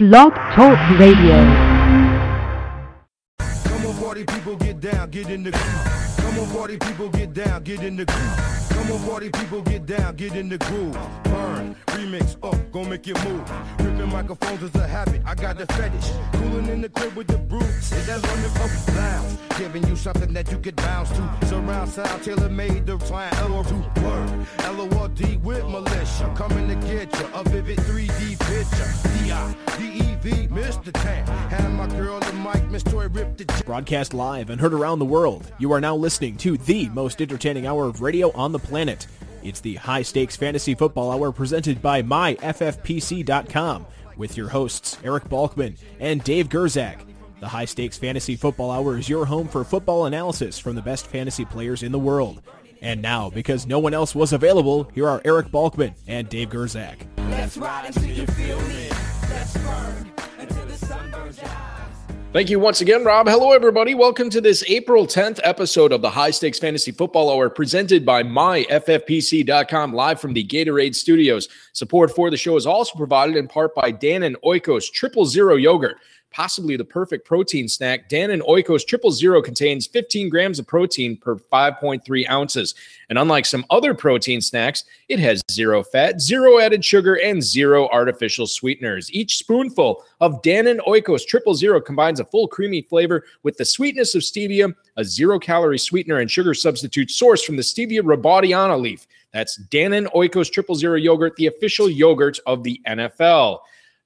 Blog Talk Radio. Come on, party people, get down, get in the. Come on, party people, get down, get in the groove. Party people, get down, get in the groove. Burn, remix, up, gon' make you move. Ripping microphones is a habit, I got the fetish. Cooling in the crib with the brew, is that on the up lounge? Giving you something that you could bounce to. Surround sound, tailor made the plan. L-O-2, word, L-O-R-D with militia. Coming to get you, a vivid 3D picture. D-I-D-E-V, Mr. Tan. Had my girl the mic, Miss Toy ripped the Broadcast live and heard around the world, you are now listening to the most entertaining hour of radio on the planet. It's the High Stakes Fantasy Football Hour presented by MyFFPC.com with your hosts Eric Balkman and Dave Gerczak. The High Stakes Fantasy Football Hour is your home for football analysis from the best fantasy players in the world. And now, because no one else was available, here are Eric Balkman and Dave Gerczak. Thank you once again, Rob. Hello, everybody. Welcome to this April 10th episode of the High Stakes Fantasy Football Hour presented by MyFFPC.com live from the Gatorade Studios. Support for the show is also provided in part by Dannon Oikos Triple Zero Yogurt. Possibly the perfect protein snack. Dannon Oikos Triple Zero contains 15 grams of protein per 5.3 ounces. And unlike some other protein snacks, it has zero fat, zero added sugar, and zero artificial sweeteners. Each spoonful of Dannon Oikos Triple Zero combines a full creamy flavor with the sweetness of stevia, a zero calorie sweetener, and sugar substitute sourced from the stevia rebaudiana leaf. That's Dannon Oikos Triple Zero yogurt, the official yogurt of the NFL.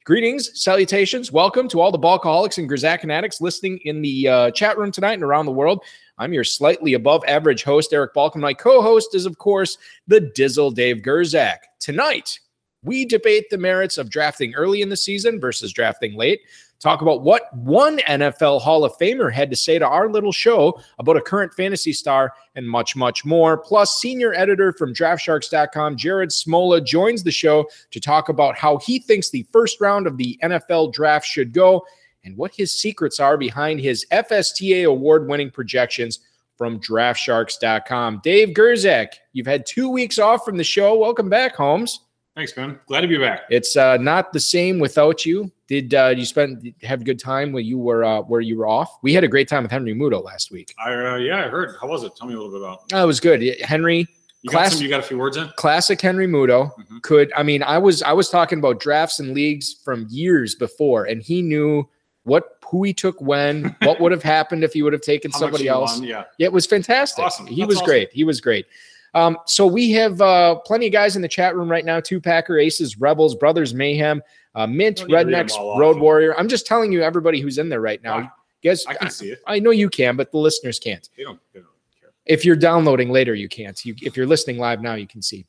Greetings, salutations, welcome to all the Balkaholics and Gerczak addicts listening in the uh, chat room tonight and around the world. I'm your slightly above average host, Eric Balkman. My co host is, of course, the Dizzle Dave Gerczak. Tonight, we debate the merits of drafting early in the season versus drafting late. Talk about what one NFL Hall of Famer had to say to our little show about a current fantasy star and much, much more. Plus, senior editor from DraftSharks.com, Jared Smola, joins the show to talk about how he thinks the first round of the NFL draft should go and what his secrets are behind his FSTA award winning projections from DraftSharks.com. Dave Gerczak, you've had two weeks off from the show. Welcome back, Holmes. Thanks, man. Glad to be back. It's uh, not the same without you. Did uh, you spend have a good time when you were uh, where you were off? We had a great time with Henry Muto last week. I uh, yeah, I heard. How was it? Tell me a little bit about. Oh, it was good. Henry, You Class- got some. You got a few words in. classic Henry Muto Mhm. could. I mean, I was I was talking about drafts and leagues from years before, and he knew what who he took when, what would have happened if he would have taken somebody else. won, Yeah. Yeah, it was fantastic. Awesome. He That's was awesome. great. He was great. Um, so we have uh, plenty of guys in the chat room right now: two Packer Aces, Rebels, Brothers Mayhem, uh, Mint, Don't need to read Rednecks, off. Road Warrior. I'm just telling you, everybody who's in there right now. Ah, Guys, I can see it. I know you can, but the listeners can't. They don't. They don't care. If you're downloading later, you can't. You, if you're listening live now, you can see.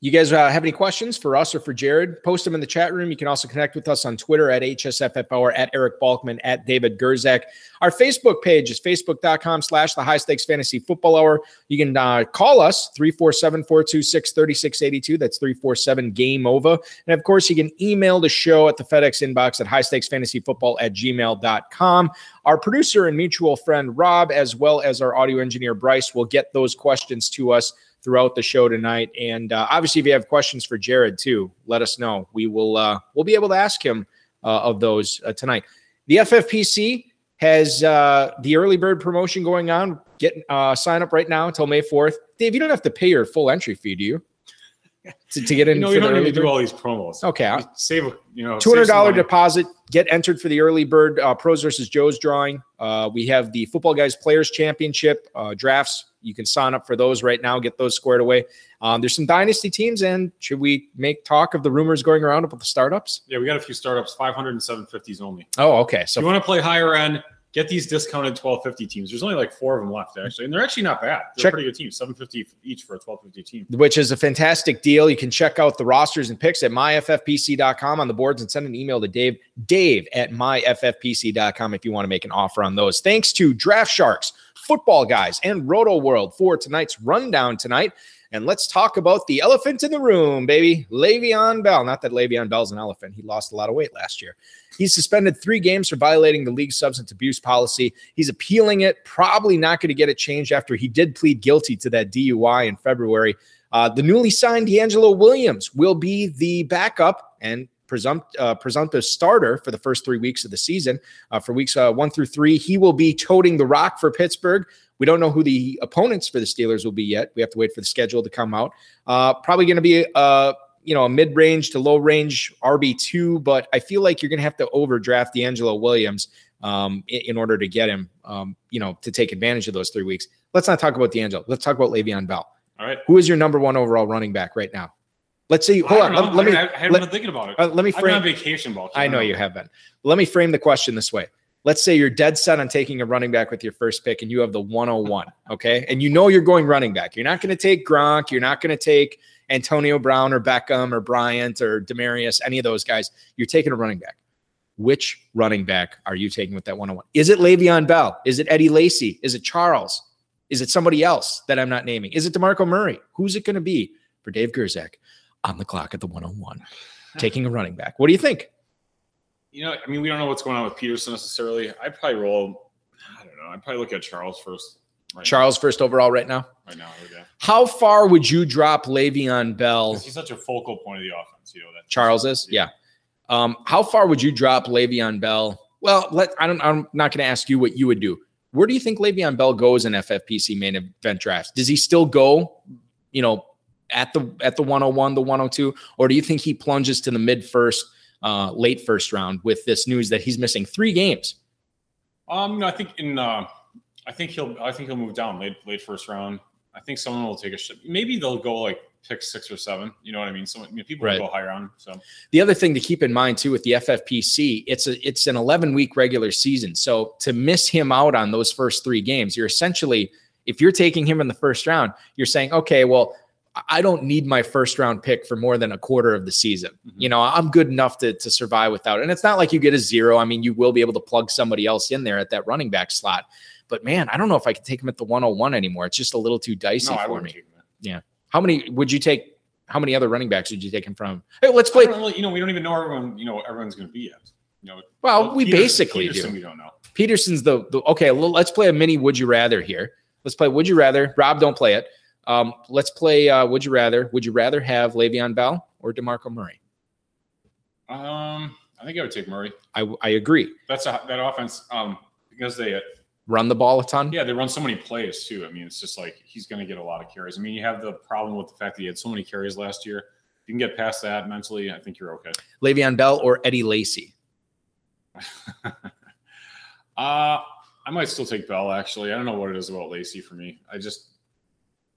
You guys uh, have any questions for us or for Jared? Post them in the chat room. You can also connect with us on Twitter at HSFF or at Eric Balkman at David Gerczak. Our Facebook page is facebook.com slash the high stakes fantasy football hour. You can uh, call us 347 426 3682. That's 347 game over. And of course, you can email the show at the FedEx inbox at high stakes fantasy football at gmail.com. Our producer and mutual friend Rob, as well as our audio engineer Bryce, will get those questions to us throughout the show tonight. And uh, obviously, if you have questions for Jared too, let us know. We will uh, we'll be able to ask him uh, of those uh, tonight. The FFPC has uh, the early bird promotion going on. Get uh, sign up right now until May fourth. Dave, you don't have to pay your full entry fee, do you? To, to get in You you don't need to do all these promos. Okay, You save. a- You know, Two hundred dollar deposit. Get entered for the early bird uh, pros versus Joe's drawing. Uh, we have the Football Guys Players Championship uh, drafts. You can sign up for those right now. Get those squared away. Um, there's some dynasty teams, and should we make talk of the rumors going around about the startups? Yeah, we got a few startups. 500 and 750s only. Oh, okay. So So you want to play higher end? Get these discounted 1250 teams. There's only like four of them left actually, and they're actually not bad. They're Check- pretty good teams. 750 each for a 1250 team. which is a fantastic deal. You can check out the rosters and picks at myffpc.com on the boards and send an email to Dave, Dave at myffpc.com if you want to make an offer on those. Thanks to Draft Sharks, Football Guys, and Roto World for tonight's rundown tonight. And let's talk about the elephant in the room, baby. Le'Veon Bell. Not that Le'Veon Bell's an elephant. He lost a lot of weight last year. He's suspended three games for violating the league's substance abuse policy. He's appealing it. Probably not going to get it changed after he did plead guilty to that DUI in February. Uh, the newly signed DeAngelo Williams will be the backup and presumpt, uh, presumptive starter for the first three weeks of the season. Uh, for weeks uh, one through three, he will be toting the rock for Pittsburgh. We don't know who the opponents for the Steelers will be yet. We have to wait for the schedule to come out. Uh, probably going to be uh, you know a mid range to low range RB two, but I feel like you're going to have to overdraft DeAngelo Williams um, in, in order to get him, um, you know, to take advantage of those three weeks. Let's not talk about DeAngelo. Let's talk about Le'Veon Bell. All right. Who is your number one overall running back right now? Let's see. Hold on. Let, let me. I, I haven't let- been thinking about it. uh, let me frame. I've been on vacation, ball. I know you have been. Let me frame the question this way. Let's say you're dead set on taking a running back with your first pick and you have the 101. Okay. And you know you're going running back. You're not going to take Gronk. You're not going to take Antonio Brown or Beckham or Bryant or Demaryius, any of those guys. You're taking a running back. Which running back are you taking with that 101? Is it Le'Veon Bell? Is it Eddie Lacy? Is it Charles? Is it somebody else that I'm not naming? Is it DeMarco Murray? Who's it going to be for Dave Gerczak on the clock at the 101? Taking a running back. What do you think? You know, I mean, we don't know what's going on with Peterson necessarily. I'd probably roll. I don't know. I'd probably look at Charles first. Right Charles first overall right now. Now, right now, yeah. How far would you drop Le'Veon Bell? 'Cause He's such a focal point of the offense. You know that Charles is, yeah. Um, how far would you drop Le'Veon Bell? Well, let I don't. I'm not going to ask you what you would do. Where do you think Le'Veon Bell goes in FFPC main event drafts? Does he still go? You know, at the at the 101, the 102, or do you think he plunges to the mid first, uh, late first round with this news that he's missing three games? Um, no, I think in. Uh, I think he'll. I think he'll move down late, late first round. I think someone will take a shot. Maybe they'll go like pick six or seven. You know what I mean? So I mean, people Right. will go higher on. him. So The other thing to keep in mind too with the FFPC, it's a it's an 11 week regular season. So to miss him out on those first three games, you're essentially if you're taking him in the first round, you're saying, okay, well, I don't need my first round pick for more than a quarter of the season. Mhm. You know, I'm good enough to to survive without. it. And it's not like you get a zero. I mean, you will be able to plug somebody else in there at that running back slot. But man, I don't know if I can take him at the 101 anymore. It's just a little too dicey no, for me. Yeah. How many would you take? How many other running backs would you take him from? Hey, let's play. really, you know, we don't even know everyone. You know, everyone's going to be yet. You know, Well, we Peterson- basically Peterson, do. We don't know. Peterson's the, the okay. Well, let's play a mini Would You Rather here. Let's play Would You Rather. Rob, don't play it. Um, let's play uh, Would You Rather. Would you rather have Le'Veon Bell or Demarco Murray? Um, I think I would take Murray. I, I agree. That's a, that offense. Um, because they, Run the ball a ton. yeah, they run so many plays too. I mean, it's just like he's going to get a lot of carries. I mean, you have the problem with the fact that he had so many carries last year. If you can get past that mentally, I think you're okay. Le'Veon Bell or Eddie Lacy. uh, I might still take Bell. Actually, I don't know what it is about Lacy for me. I just,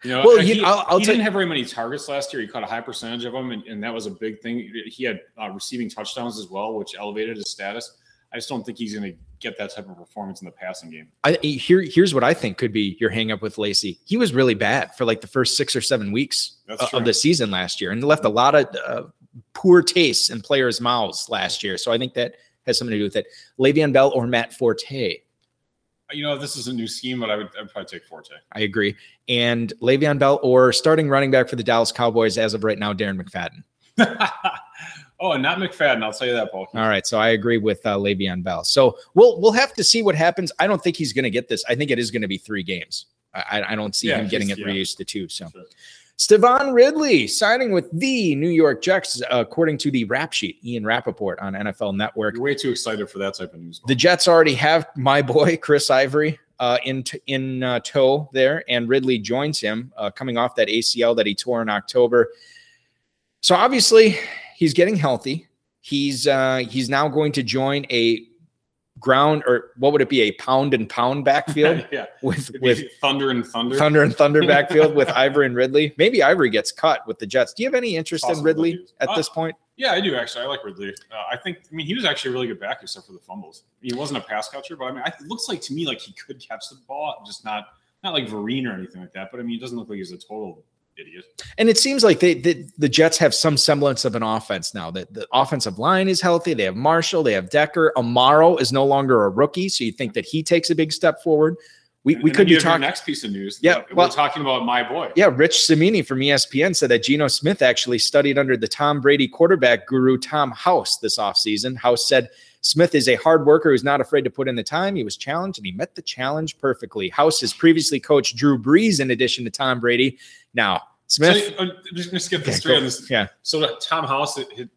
you know, Well, he, you- I'll- I'll he didn't have very many targets last year. He caught a high percentage of them, and, and that was a big thing. He had uh, receiving touchdowns as well, which elevated his status. I just don't think he's going to get that type of performance in the passing game. I here here's what I think could be your hang up with Lacy. He was really bad for like the first six or seven weeks of the season last year, and left a lot of uh, poor tastes in players' mouths last year. So I think that has something to do with it. Le'Veon Bell or Matt Forte. You know, this is a new scheme, but I would I'd probably take Forte. I agree. And Le'Veon Bell or starting running back for the Dallas Cowboys as of right now, Darren McFadden. oh, and not McFadden. I'll tell you that, Paul. All right, so I agree with uh, Le'Veon Bell. So we'll we'll have to see what happens. I don't think he's going to get this. I think it is going to be three games. I, I don't see Yeah, him getting it yeah. reduced to two. So Sure. Stevan Ridley signing with the New York Jets, according to the rap sheet, Ian Rapoport on NFL Network. You're way too excited for that type of news. The Jets already have my boy Chris Ivory uh, in t- in uh, tow there, and Ridley joins him uh, coming off that ACL that he tore in October. So obviously, he's getting healthy. He's uh, he's now going to join a ground or what would it be a pound and pound backfield yeah, with It'd with Thunder and Thunder. Thunder and Thunder backfield with Ivory and Ridley. Maybe Ivory gets cut with the Jets. Do you have any interest in Ridley at Uh, this point? Yeah, I do actually. I like Ridley. Uh, I think. I mean, he was actually a really good back, except for the fumbles. He wasn't a pass catcher, but I mean, I, it looks like to me like he could catch the ball, just not not like Vereen or anything like that. But I mean, it doesn't look like he's a total idiot. And it seems like they, the the Jets have some semblance of an offense now. That the offensive line is healthy. They have Marshall. They have Decker. Amaro is no longer a rookie, so you think that he takes a big step forward. We And- we and could be talking. next piece of news. Yeah, well- we're talking about my boy. Yeah, Rich Cimini from ESPN said that Geno Smith actually studied under the Tom Brady quarterback guru Tom House this offseason. House said Smith is a hard worker who's not afraid to put in the time. He was challenged and he met the challenge perfectly. House has previously coached Drew Brees in addition to Tom Brady. Now, So, Smith. uh, just, just get Yeah, this straight on this. yeah. So that Tom House, it, it,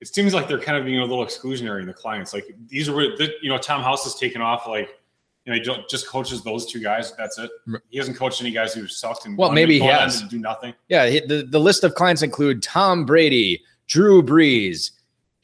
it seems like they're kind of being a little exclusionary in the clients. Like these are, you know, Tom House has taken off. Like, you know, he don't, just coaches those two guys. That's it. He hasn't coached any guys who sucked and Well, maybe he has. to do nothing. Yeah, the, the list of clients include Tom Brady, Drew Brees,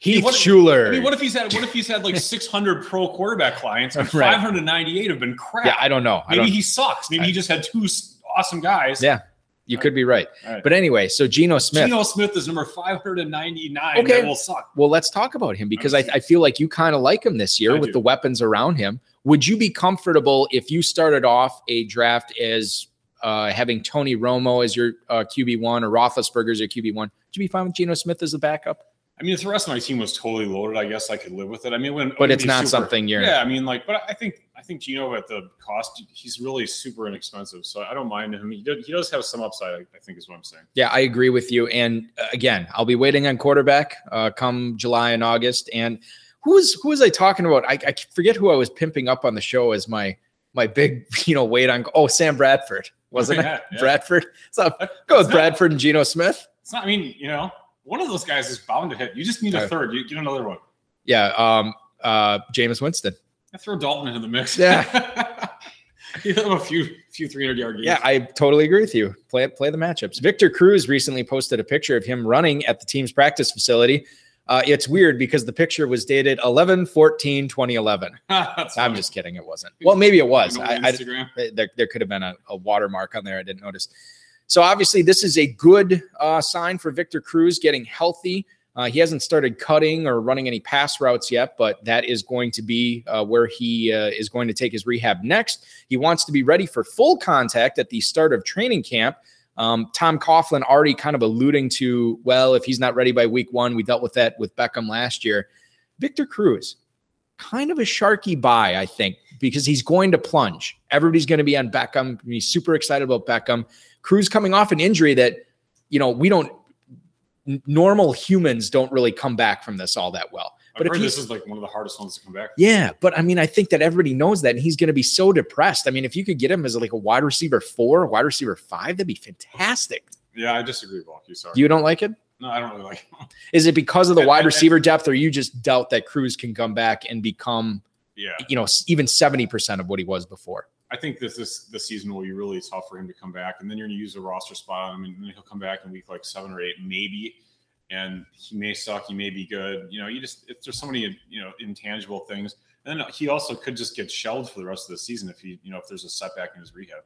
Heath what- Shuler. I mean, what if he's had what if he's had like 600 pro quarterback clients and Right. 598 have been crap? yeah, I don't know. Maybe don't, he sucks. Maybe I- he just had two awesome guys. Yeah. you could be right. Right. But anyway, so Geno Smith. Geno Smith is number 599. Okay. That will suck. Well, let's talk about him because I, I feel like you kind of like him this year I with do. the weapons around him. Would you be comfortable if you started off a draft as uh, having Tony Romo as your uh, QB one or Roethlisberger as your QB one? Would you be fine with Geno Smith as the backup? I mean, if the rest of my team was totally loaded, I guess I could live with it. I mean, when But it's not something you're- Yeah, I mean, like, but I think I think Geno at the cost, he's really super inexpensive, so I don't mind him. He does, he does have some upside. I, I think is what I'm saying. Yeah, I agree with you. And uh, again, I'll be waiting on quarterback uh, come July and August. And who was who was I talking about? I, I forget who I was pimping up on the show as my my big you know wait on. Oh, Sam Bradford wasn't Yeah, it? yeah. Bradford. So go with Bradford and Geno Smith. It's not. I mean, you know, one of those guys is bound to hit. You just need a third. You get another one. Yeah, um, uh, Jameis Winston. I throw Dalton into the mix. Yeah. you have a few few 300 yard games. Yeah, I totally agree with you. Play play the matchups. Victor Cruz recently posted a picture of him running at the team's practice facility. Uh, it's weird because the picture was dated 11 14 2011. I'm funny. just kidding. It wasn't. Well, maybe it was. I, I, there, there could have been a, a watermark on there. I didn't notice. So obviously, this is a good uh, sign for Victor Cruz getting healthy. Uh, he hasn't started cutting or running any pass routes yet, but that is going to be uh, where he uh, is going to take his rehab next. He wants to be ready for full contact at the start of training camp. Um, Tom Coughlin already kind of alluding to, well, if he's not ready by week one, we dealt with that with Beckham last year. Victor Cruz, kind of a sharky buy, I think, because he's going to plunge. Everybody's going to be on Beckham. He's super excited about Beckham. Cruz coming off an injury that, you know, we don't, normal humans don't really come back from this all that well. But he- this is like one of the hardest ones to come back. Yeah, but I mean, I think that everybody knows that, and he's going to be so depressed. I mean, if you could get him as like a wide receiver four, wide receiver five, that'd be fantastic. Yeah, I disagree with you. Sorry. You don't like it? no, I don't really like. him. Is it because of the I- wide I- receiver depth, or you just doubt that Cruz can come back and become, Yeah, you know, even seventy percent of what he was before? I think this this this season will be really tough for him to come back, and then you're gonna use a roster spot on him, and then he'll come back in week like seven or eight, maybe. And he may suck, he may be good. You know, you just if there's so many you know intangible things. And then he also could just get shelled for the rest of the season if he, you know, if there's a setback in his rehab.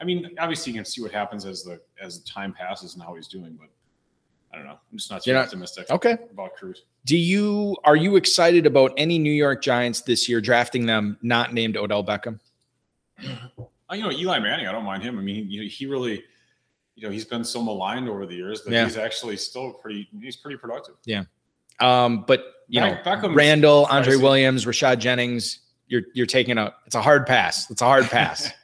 I mean, obviously you can see what happens as the as the time passes and how he's doing, but I don't know. I'm just not too You're not- optimistic Okay. about Cruz. Do you are you excited about any New York Giants this year drafting them not named Odell Beckham? Uh, you know, Eli Manning, I don't mind him. I mean, he, he really, you know, he's been so maligned over the years that Yeah. he's actually still pretty, he's pretty productive. Yeah. Um, but you Beck- know, Randall, Andre. Williams, Rashad Jennings, you're you're taking a it's a hard pass. It's a hard pass.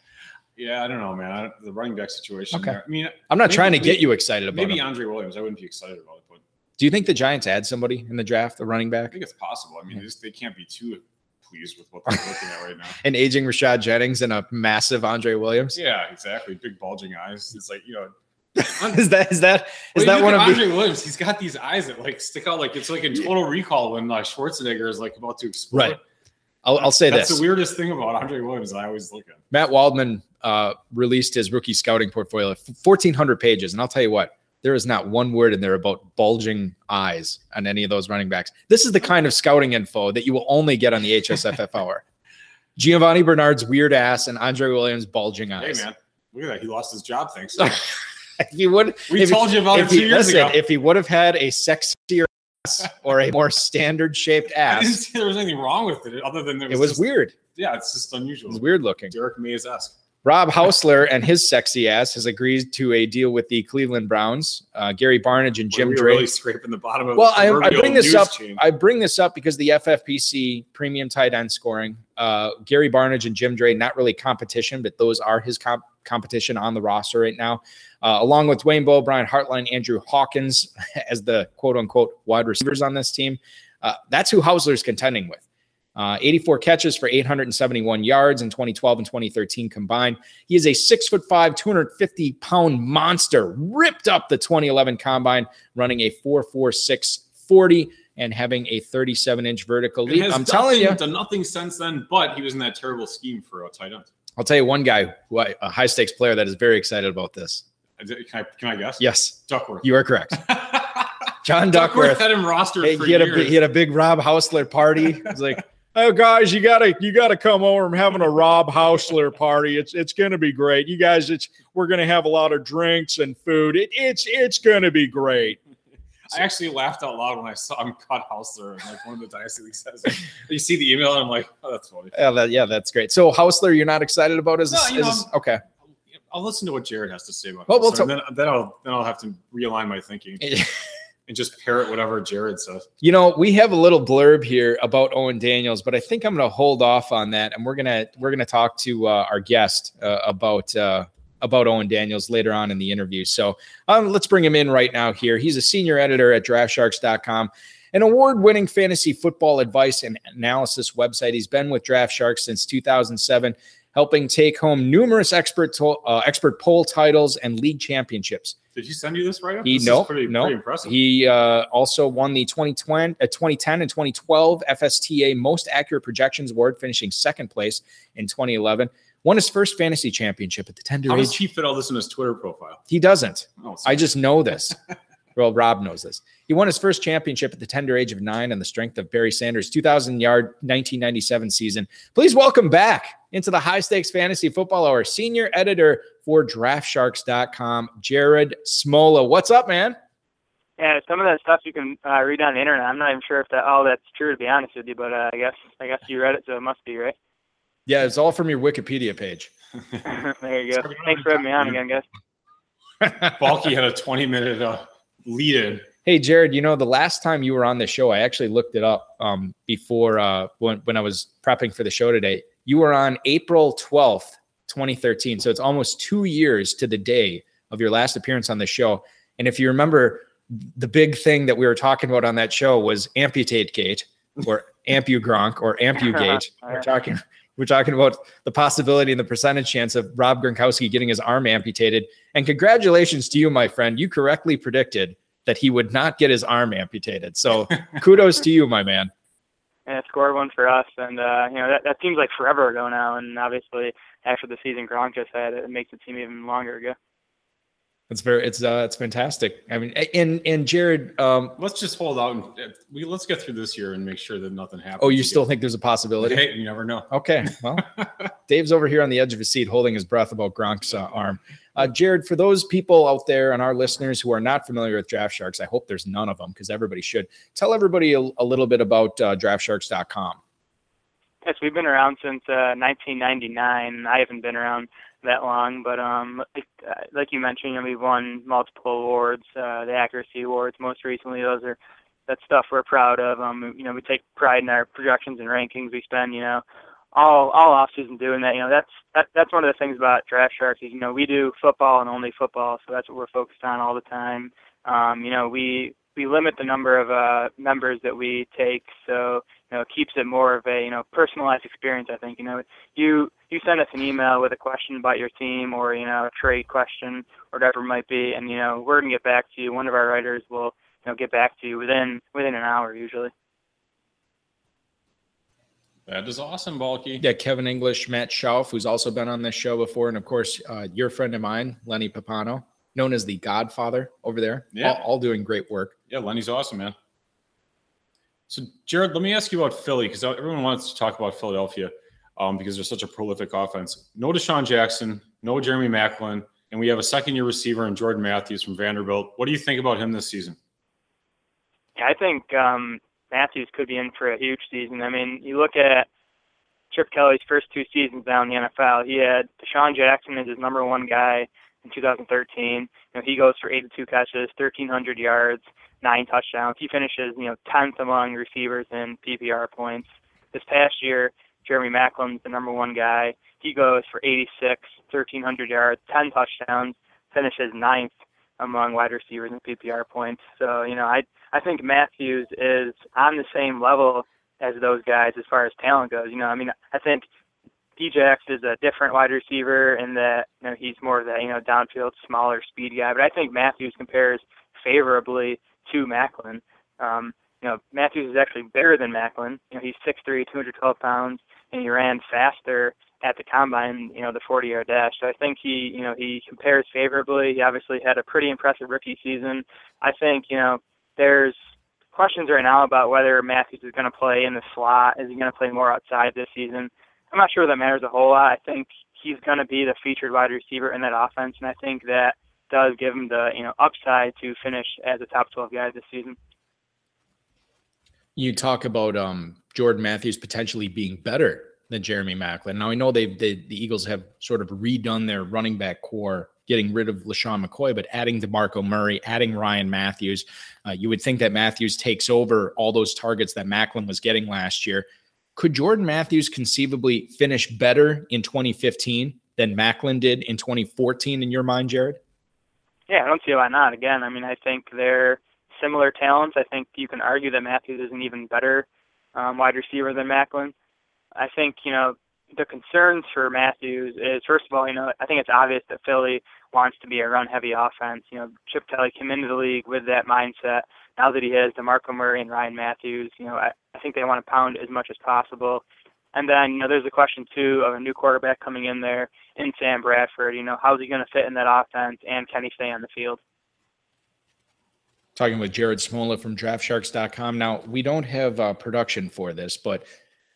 Yeah, I don't know, man. I, the running back situation. Okay. there. I mean, I'm not Maybe- trying to get you excited about maybe him. Andre Williams. I wouldn't be excited about it, but Do you think the Giants add somebody in the draft, a running back? I think it's possible. I mean, they, just, they can't be too pleased with what they're looking at right now. An aging Rashad Jennings and a massive Andre Williams? Yeah, exactly. Big bulging eyes. It's like you know. is that is that is Well, that one of at the Andre Williams? He's got these eyes that like stick out like it's like in Total Recall when uh, Schwarzenegger is like about to explode. Right. I'll, I'll say That's this. the weirdest thing about Andre Williams. I always look at. Matt Waldman uh, released his rookie scouting portfolio, 1,400 pages. And I'll tell you what, there is not one word in there about bulging eyes on any of those running backs. This is the kind of scouting info that you will only get on the HSFF hour. Giovani Bernard's weird ass and Andre Williams' bulging eyes. Hey man, look at that. He lost his job. Thanks. So. if he would, We if, told you about it two he, years listen, ago. if he would have had a sexier ass or a more standard shaped ass, there was anything wrong with it, other than there it was just- weird. Yeah, it's just unusual. It's weird looking. Derek Mays esque. Rob Housler and his sexy ass has agreed to a deal with the Cleveland Browns. Uh, Gary Barnidge and Jim we Drake. really scraping the bottom of Well, the I, I bring this up. chain. I bring this up because the FFPC premium tight end scoring. Uh, Gary Barnidge and Jim Dray, not really competition, but those are his comp- competition on the roster right now, uh, along with Dwayne Bowe, Brian Hartline, Andrew Hawkins as the quote unquote wide receivers on this team. Uh, that's who Housler's contending with. Uh, 84 catches for 871 yards in 2012 and 2013 combined. He is a six foot five, 250 pound monster, ripped up the 2011 combine, running a 4.46 40 and having a 37 inch vertical leap. I'm telling you, done nothing since then. But he was in that terrible scheme for a tight end. I'll tell you one guy, who I- a high stakes player that is very excited about this. Can I, can I guess? Yes, Duckworth. you are correct. John Duckworth Duckworth. had him rostered Hey, for he had a years. big, he had a big Rob Housler party. He's like, "Oh guys, you gotta you gotta come over. I'm having a Rob Housler party. It's it's gonna be great. You guys, it's we're gonna have a lot of drinks and food. It, it's it's gonna be great." I actually laughed out loud when I saw him cut Housler in like one of the Dynasty League says. You see the email and I'm like, oh, that's funny. Yeah, that, yeah, that's great. So Housler, you're not excited about as, No, you know, as okay. I'll listen to what Jared has to say about Well, we'll Housler, then, then I'll then I'll have to realign my thinking and just parrot whatever Jared says. You know, we have a little blurb here about Owen Daniels, but I think I'm going to hold off on that, and we're gonna we're gonna talk to uh, our guest uh, about uh, about Owen Daniels later on in the interview. So um, let's bring him in right now. Here, he's a senior editor at DraftSharks.com, an award-winning fantasy football advice and analysis website. He's been with Draft Sharks since 2007, helping take home numerous expert to- uh, expert poll titles and league championships. Did he send you this right? He this no, pretty, no. pretty impressive. He uh, also won the 2020, uh, 2010 and 2012 FSTA Most Accurate Projections Award, finishing second place in 2011. Won his first fantasy championship at the tender How age. does he fit all this in his Twitter profile? he doesn't. Oh, I just know this. well, Rob knows this. He won his first championship at the tender age of nine on the strength of Barry Sanders' 2,000 yard 1997 season. Please welcome back into the high stakes fantasy football hour, senior editor for DraftSharks.com, Jared Smola. What's up, man? Yeah, some of that stuff you can uh, read on the internet. I'm not even sure if that all that's true to be honest with you, but uh, I guess I guess you read it, so it must be right. Yeah, it's all from your Wikipedia page. there you go. Thanks for having me on again, guys. Balky had a 20 minute uh, lead in. Hey, Jared, you know, the last time you were on the show, I actually looked it up um, before uh, when, when I was prepping for the show today. You were on April 12th, 2013. So it's almost two years to the day of your last appearance on the show. And if you remember, the big thing that we were talking about on that show was amputate gate or ampu gronk or ampu gate. We're talking. We're talking about the possibility and the percentage chance of Rob Gronkowski getting his arm amputated. And congratulations to you, my friend. You correctly predicted that he would not get his arm amputated. So kudos to you, my man. And it scored one for us, and uh, you know that that seems like forever ago now. And obviously, after the season Gronk just had, it makes it seem even longer ago. It's very it's uh it's fantastic. I mean and and Jared, um Let's just hold out and uh, we let's get through this year and make sure that nothing happens. oh you again. still think there's a possibility? Hey, you never know. Okay. Well, Dave's over here on the edge of his seat holding his breath about Gronk's uh, arm. Uh, Jared, for those people out there and our listeners who are not familiar with Draft Sharks, I hope there's none of them because everybody should. Tell everybody a, a little bit about uh, DraftSharks.com. Yes, we've been around since uh, 1999. I haven't been around that long, but um, like, uh, like you mentioned, you know, we've won multiple awards, uh, the accuracy awards. Most recently, those are that's stuff we're proud of. Um, you know, we take pride in our projections and rankings. We spend, you know, all all off season doing that. You know, that's that, that's one of the things about Draft Sharks is you know we do football and only football, so that's what we're focused on all the time. Um, you know, we we limit the number of uh, members that we take, so you know, keeps it more of a you know personalized experience. I think you know you you send us an email with a question about your team or you know a trade question or whatever it might be, and you know we're gonna get back to you. One of our writers will you know get back to you within within an hour usually. That is awesome, Balky. Yeah, Kevin English, Matt Schauf, who's also been on this show before, and of course, uh, your friend of mine, Lenny Pappano, known as the Godfather over there. Yeah. all, all doing great work. Yeah, Lenny's awesome, man. So, Jared, let me ask you about Philly because everyone wants to talk about Philadelphia um, because they're such a prolific offense. No DeSean Jackson, no Jeremy Maclin, and we have a second year receiver in Jordan Matthews from Vanderbilt. What do you think about him this season? Yeah, I think um, Matthews could be in for a huge season. I mean, you look at Chip Kelly's first two seasons down in the NFL. He had DeSean Jackson as his number one guy in 2013. You know, he goes for 82 catches, 1,300 yards, nine touchdowns. He finishes, you know, 10th among receivers in PPR points. This past year, Jeremy Maclin's the number one guy. He goes for 86, 1,300 yards, 10 touchdowns, finishes ninth among wide receivers in PPR points. So, you know, I I think Matthews is on the same level as those guys as far as talent goes. You know, I mean, I think Djax is a different wide receiver in that you know he's more of that you know downfield smaller speed guy. But I think Matthews compares favorably to Maclin. Um, you know, Matthews is actually bigger than Maclin. You know, he's 6'3", 212 pounds, and he ran faster at the combine, you know, the 40 yard dash. So I think he, you know, he compares favorably. He obviously had a pretty impressive rookie season. I think, you know, there's questions right now about whether Matthews is going to play in the slot. Is he going to play more outside this season? I'm not sure that matters a whole lot. I think he's going to be the featured wide receiver in that offense, and I think that does give him the you know upside to finish as a top 12 guy this season. You talk about um, Jordan Matthews potentially being better than Jeremy Maclin. Now I know they, the Eagles have sort of redone their running back core, getting rid of LeSean McCoy, but adding DeMarco Murray, adding Ryan Mathews. Uh, you would think that Matthews takes over all those targets that Maclin was getting last year. Could Jordan Matthews conceivably finish better in 2015 than Maclin did in 2014 in your mind, Jared? Yeah, I don't see why not. Again, I mean, I think they're similar talents. I think you can argue that Matthews is an even better um, wide receiver than Maclin. I think, you know, the concerns for Matthews is first of all, you know, I think it's obvious that Philly wants to be a run heavy offense. You know, Chip Kelly came into the league with that mindset. Now that he has DeMarco Murray and Ryan Mathews, you know, I, I think they want to pound as much as possible. And then, you know, there's a question too of a new quarterback coming in there in Sam Bradford. You know, how's he going to fit in that offense and can he stay on the field? Talking with Jared Smola from DraftSharks.com. Now, we don't have uh, production for this, but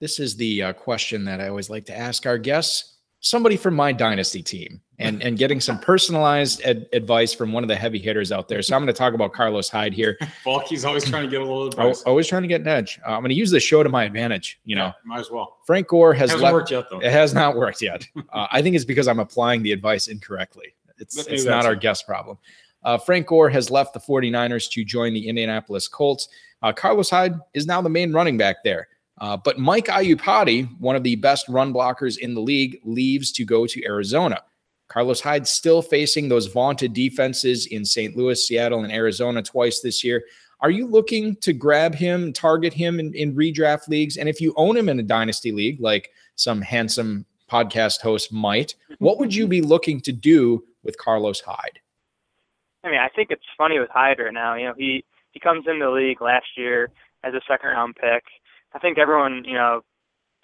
this is the uh, question that I always like to ask our guests. Somebody from my dynasty team, and and getting some personalized ad- advice from one of the heavy hitters out there. So I'm going to talk about Carlos Hyde here. Balky's always trying to get a little advice. Always trying to get an edge. Uh, I'm going to use the show to my advantage. You know, Yeah, might as well. Frank Gore has left. worked yet though. It has not worked yet. Uh, I think it's because I'm applying the advice incorrectly. It's, it's not our it. guest problem. Uh, Frank Gore has left the 49ers to join the Indianapolis Colts. Uh, Carlos Hyde is now the main running back there. Uh, but Mike Iupati, one of the best run blockers in the league, leaves to go to Arizona. Carlos Hyde still facing those vaunted defenses in St. Louis, Seattle, and Arizona twice this year. Are you looking to grab him, target him in, in redraft leagues? And if you own him in a dynasty league, like some handsome podcast host might, what would you be looking to do with Carlos Hyde? I mean, I think it's funny with Hyde right now. You know, he he comes into the league last year as a second round pick. I think everyone, you know,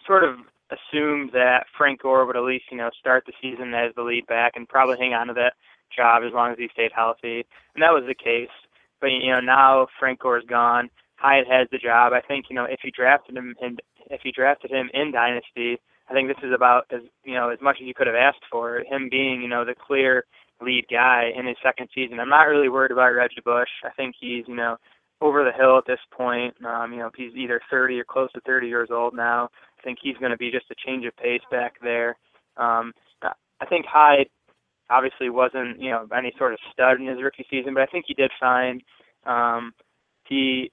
sort of assumed that Frank Gore would at least, you know, start the season as the lead back and probably hang on to that job as long as he stayed healthy. And that was the case. But you know, now Frank Gore's gone. Hyde has the job. I think, you know, if you drafted him in if you drafted him in Dynasty, I think this is about as you know, as much as you could have asked for. Him being, you know, the clear lead guy in his second season. I'm not really worried about Reggie Bush. I think he's, you know, over the hill at this point. Um, you know, he's either 30 or close to 30 years old now. I think he's going to be just a change of pace back there. Um, I think Hyde obviously wasn't, you know, any sort of stud in his rookie season, but I think he did fine. Um, he,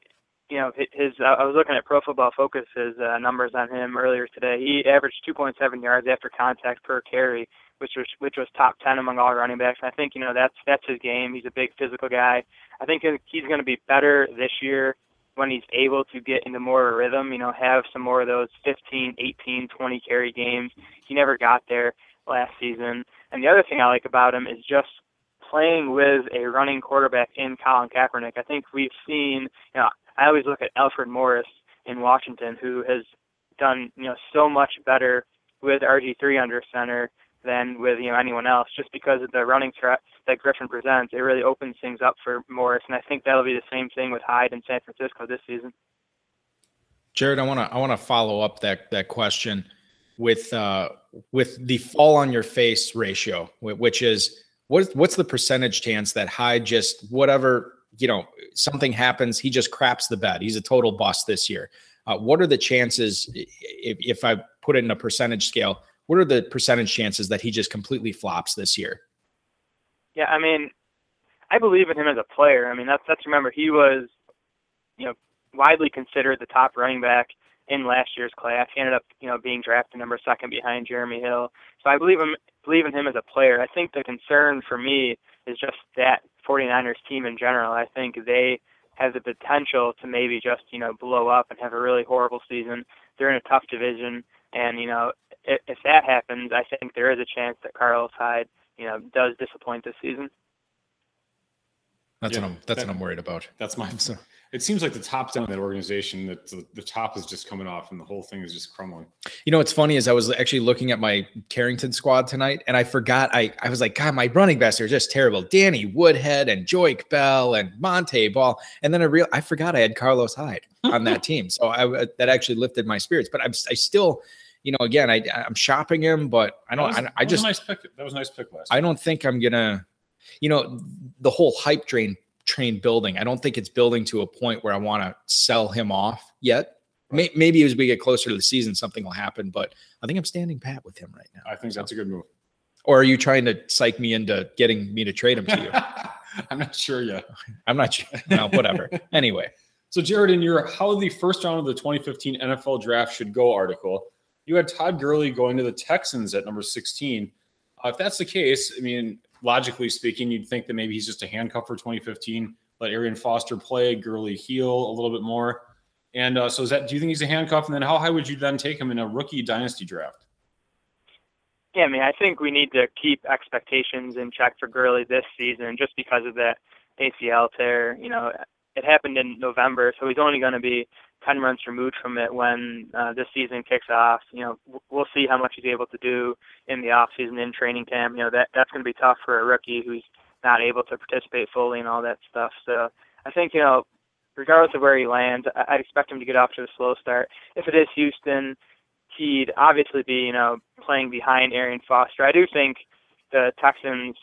you know, his, I was looking at Pro Football Focus's uh, numbers on him earlier today. He averaged 2.7 yards after contact per carry, which was which was top 10 among all running backs. And I think you know that's that's his game. He's a big physical guy. I think he's going to be better this year when he's able to get into more of a rhythm. You know, have some more of those 15, 18, 20 carry games. He never got there last season. And the other thing I like about him is just playing with a running quarterback in Colin Kaepernick. I think we've seen, you know, I always look at Alfred Morris in Washington, who has done, you know, so much better with RG3 under center than with you know anyone else, just because of the running threat that Griffin presents. It really opens things up for Morris, and I think that'll be the same thing with Hyde in San Francisco this season. Jared, I want to I want to follow up that that question with uh, with the fall on your face ratio, which is what what's the percentage chance that Hyde just whatever you know something happens, he just craps the bed. He's a total bust this year. Uh, what are the chances if, if I put it in a percentage scale? What are the percentage chances that he just completely flops this year? Yeah, I mean, I believe in him as a player. I mean, that's that's remember he was, you know, widely considered the top running back in last year's class. He ended up, you know, being drafted number second behind Jeremy Hill. So I believe him believe in him as a player. I think the concern for me is just that 49ers team in general. I think they have the potential to maybe just, you know, blow up and have a really horrible season. They're in a tough division and, you know, if, if that happens, I think there is a chance that Carlos Hyde, you know, does disappoint this season. That's Yeah, what I'm that's that- what I'm worried about. That's my. So- it seems like the top down of that organization that the, the top is just coming off and the whole thing is just crumbling. You know what's funny is I was actually looking at my Carrington squad tonight, and I forgot. I I was like, God, my running backs are just terrible. Danny Woodhead and Joique Bell and Montee Ball, and then I real I forgot I had Carlos Hyde on that team, so I that actually lifted my spirits. But I'm I still, you know, again, I I'm shopping him, but I don't. was- I, I just nice pick. That was a nice pick last. I don't think I'm gonna, you know, the whole hype train train building. I don't think it's building to a point where I want to sell him off yet. May, maybe as we get closer to the season, something will happen. But I think I'm standing pat with him right now. I think that's a good move. Or are you trying to psych me into getting me to trade him to you? I'm not sure yet. I'm not sure. No, whatever. Anyway, So, Jared, in your How the First Round of the 2015 NFL Draft Should Go article, you had Todd Gurley going to the Texans at number 16. Uh, if that's the case, I mean, logically speaking, you'd think that maybe he's just a handcuff for 2015, let Arian Foster play, Gurley heal a little bit more. And uh, so, is that, do you think he's a handcuff? And then how high would you then take him in a rookie dynasty draft? Yeah, I mean, I think we need to keep expectations in check for Gurley this season just because of that ACL tear. You know, it happened in November, so he's only going to be 10 months removed from it when uh, this season kicks off. You know, we'll see how much he's able to do in the off season in training camp. You know, that that's going to be tough for a rookie who's not able to participate fully and all that stuff. So I think, you know, regardless of where he lands, I- I'd expect him to get off to a slow start. If it is Houston, he'd obviously be, you know, playing behind Arian Foster. I do think the Texans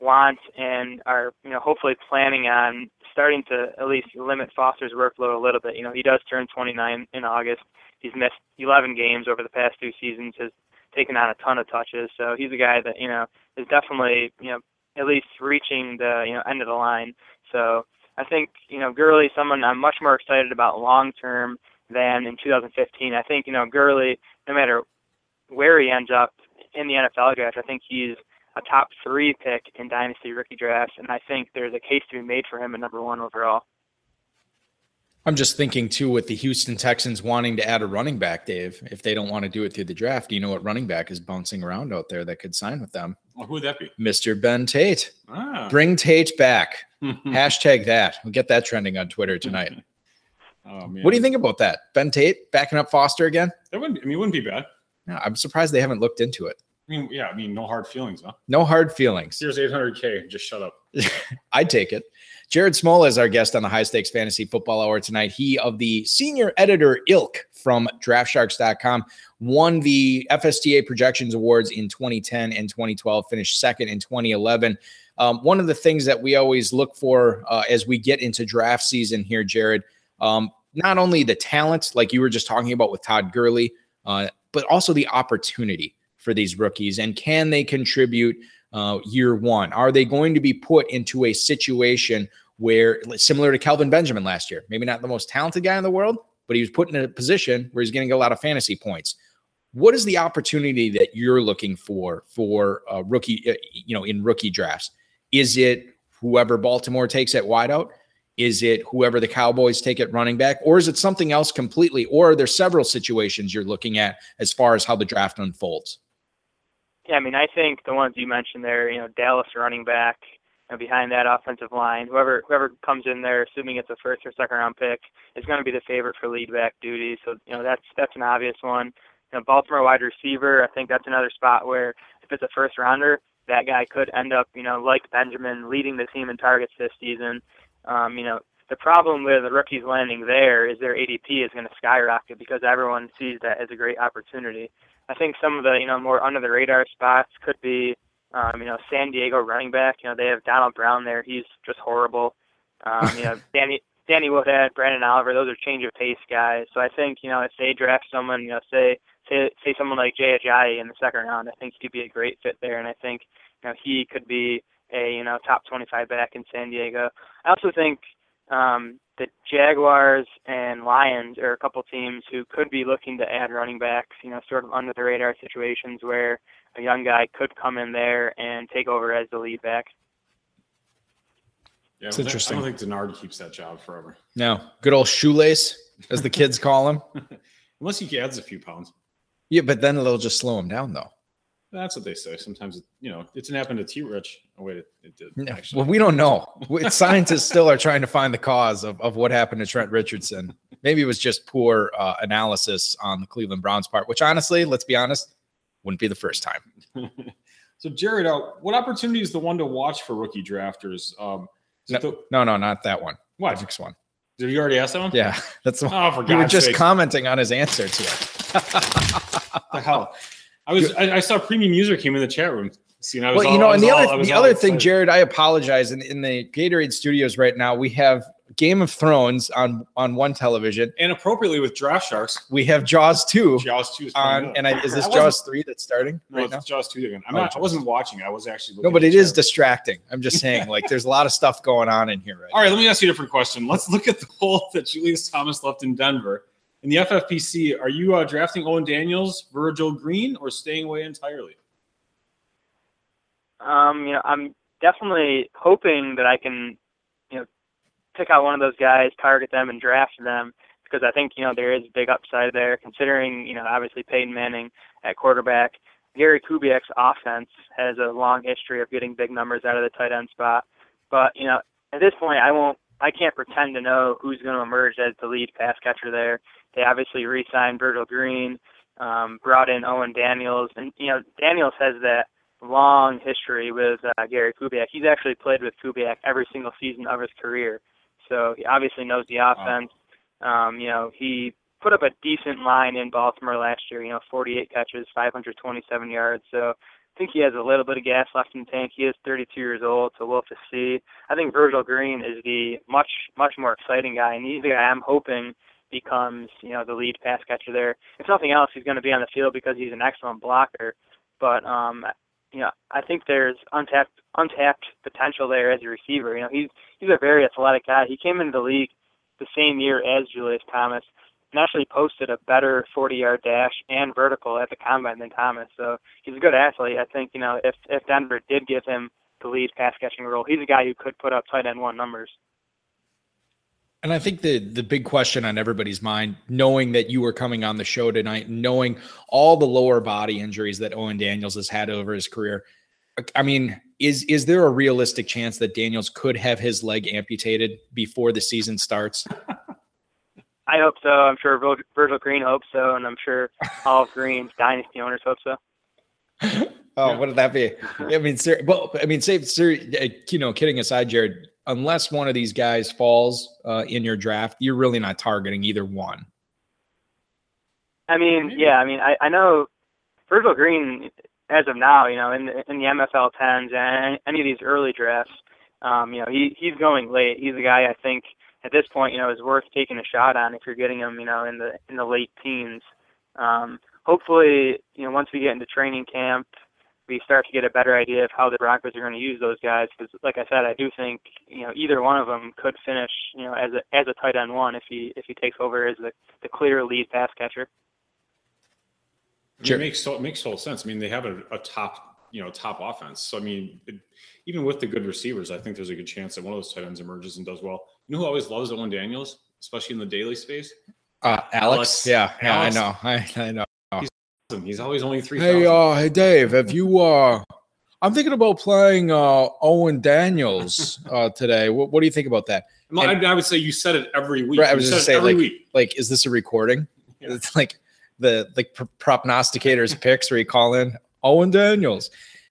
want and are, you know, hopefully planning on starting to at least limit Foster's workload a little bit. You know, he does turn 29 in August. He's missed 11 games over the past two seasons. Has taken on a ton of touches. So he's a guy that you know is definitely, you know, at least reaching the you know end of the line. So I think you know Gurley, someone I'm much more excited about long term than in 2015. I think you know Gurley, no matter where he ends up in the NFL draft, I think he's a top three pick in dynasty rookie drafts, and I think there's a case to be made for him at number one overall. I'm just thinking too with the Houston Texans wanting to add a running back, Dave. If they don't want to do it through the draft, do you know what running back is bouncing around out there that could sign with them? Well, who would that be? Mr. Ben Tate. Ah. Bring Tate back. Hashtag that. We'll get that trending on Twitter tonight. oh, man. What do you think about that? Ben Tate backing up Foster again? That wouldn't, I mean, it wouldn't be bad. No, I'm surprised they haven't looked into it. I mean, yeah, I mean, no hard feelings, huh? No hard feelings. Here's 800K. Just shut up. I'd take it. Jared Smola is our guest on the High Stakes Fantasy Football Hour tonight. He of the senior editor ilk from DraftSharks.com won the FSTA Projections Awards in 2010 and 2012. Finished second in 2011. Um, one of the things that we always look for uh, as we get into draft season here, Jared, um, not only the talent, like you were just talking about with Todd Gurley, uh, but also the opportunity for these rookies and can they contribute uh, year one? Are they going to be put into a situation where, similar to Kelvin Benjamin last year, maybe not the most talented guy in the world, but he was put in a position where he's getting a lot of fantasy points? What is the opportunity that you're looking for for uh, rookie, uh, you know, in rookie drafts? Is it whoever Baltimore takes at wideout? Is it whoever the Cowboys take at running back, or is it something else completely? Or are there several situations you're looking at as far as how the draft unfolds? Yeah, I mean, I think the ones you mentioned there, you know, Dallas running back, know, behind that offensive line, whoever whoever comes in there, assuming it's a first or second round pick, is going to be the favorite for lead back duty. So, you know, that's that's an obvious one. You know, Baltimore wide receiver, I think that's another spot where if it's a first rounder, that guy could end up, you know, like Benjamin, leading the team in targets this season. Um, you know, the problem with the rookies landing there is their ADP is going to skyrocket because everyone sees that as a great opportunity. I think some of the you know more under the radar spots could be um, you know San Diego running back. You know they have Donald Brown there. He's just horrible. Um, you know Danny Danny Woodhead, Branden Oliver. Those are change of pace guys. So I think you know if they draft someone, you know say say say someone like Jay Ajayi in the second round, I think he'd be a great fit there. And I think you know he could be a you know top 25 back in San Diego. I also think um, the Jaguars and Lions are a couple teams who could be looking to add running backs, you know, sort of under the radar situations where a young guy could come in there and take over as the lead back. Yeah, It's I don't think- interesting. I don't think Denard keeps that job forever, No, good old shoelace, as the kids call him. unless he adds a few pounds. Yeah, but then it'll just slow him down, though. That's what they say. Sometimes, you know, it didn't happen to T. Rich. Oh wait, it, it did. No, Actually, Well, we don't know. Scientists still are trying to find the cause of, of what happened to Trent Richardson. Maybe it was just poor uh, analysis on the Cleveland Browns part, which honestly, let's be honest, wouldn't be the first time. so Jared, uh, what opportunity is the one to watch for rookie drafters? Um, it the, No, no, not that one. The what? next one. Did you already ask that one? Yeah, that's the one. Oh, for You were just sake. commenting on his answer to it. the hell? I was. I, I saw premium user came in the chat room. See, and I was Well, all- you know, and the all- other the other thing, excited. Jared, I apologize. In, in the Gatorade studios right now, we have Game of Thrones on on one television. and appropriately with Draft Sharks, We have Jaws two Jaws two is on, up. and I, is this I Jaws three that's starting No, right now? Jaws two again. I'm Oh, not. I wasn't watching. I was actually. No, but it is distracting. I'm just saying, like, there's a lot of stuff going on in here right All right, let me ask you a different question. Let's look at the hole that Julius Thomas left in Denver. In the FFPC, are you uh, drafting Owen Daniels, Virgil Green, or staying away entirely? Um, you know, I'm definitely hoping that I can, you know, pick out one of those guys, target them, and draft them because I think you know there is a big upside there. Considering you know obviously Peyton Manning at quarterback, Gary Kubiak's offense has a long history of getting big numbers out of the tight end spot. But you know, at this point, I won't, I can't pretend to know who's going to emerge as the lead pass catcher there. They obviously re-signed Virgil Green, um, brought in Owen Daniels, and you know Daniels has that long history with uh, Gary Kubiak. He's actually played with Kubiak every single season of his career, so he obviously knows the offense. Um, you know, he put up a decent line in Baltimore last year. You know, 48 catches, 527 yards. So I think he has a little bit of gas left in the tank. He is 32 years old, so we'll have to see. I think Virgil Green is the much much more exciting guy, and he's the guy I'm hoping becomes you know the lead pass catcher there. If nothing else, he's going to be on the field because he's an excellent blocker. But um, you know, I think there's untapped untapped potential there as a receiver. You know, he's he's a very athletic guy. He came into the league the same year as Julius Thomas and actually posted a better 40-yard dash and vertical at the combine than Thomas. So he's a good athlete. I think you know if if Denver did give him the lead pass catching role, he's a guy who could put up tight end one numbers. And I think the the big question on everybody's mind, knowing that you were coming on the show tonight, knowing all the lower body injuries that Owen Daniels has had over his career, I mean, is is there a realistic chance that Daniels could have his leg amputated before the season starts? I hope so. I'm sure Vir- Virgil Green hopes so, and I'm sure all of Green's dynasty owners hope so. Oh, Yeah. what did that be? I mean, ser- well, I mean, say, ser- uh, you know, kidding aside, Jared, unless one of these guys falls uh, in your draft, you're really not targeting either one. I mean, Maybe. yeah, I mean, I, I know Virgil Green, as of now, you know, in the, in the MFL tens and any of these early drafts, um, you know, he he's going late. He's a guy I think at this point, you know, is worth taking a shot on if you're getting him, you know, in the in the late teens. Um, hopefully, you know, once we get into training camp, we start to get a better idea of how the Broncos are going to use those guys. Because, like I said, I do think you know either one of them could finish, you know, as a as a tight end one if he if he takes over as the the clear lead pass catcher. I mean, It makes so, it makes total sense. I mean, they have a, a top, you know, top offense. So I mean, it, even with the good receivers, I think there's a good chance that one of those tight ends emerges and does well. You know who always loves Owen Daniels, especially in the daily space? Uh, Alex, Alex. yeah, yeah, Alex. I know, I, I know. He's always only three. Hey, uh, hey, Dave, have you? uh I'm thinking about playing uh Owen Daniels uh today. What, what do you think about that? I, I would say you said it every week. Right, I was just saying, every like, week. like, is this a recording? Yeah. It's like the the pr- prognosticator's picks where you call in Owen Daniels.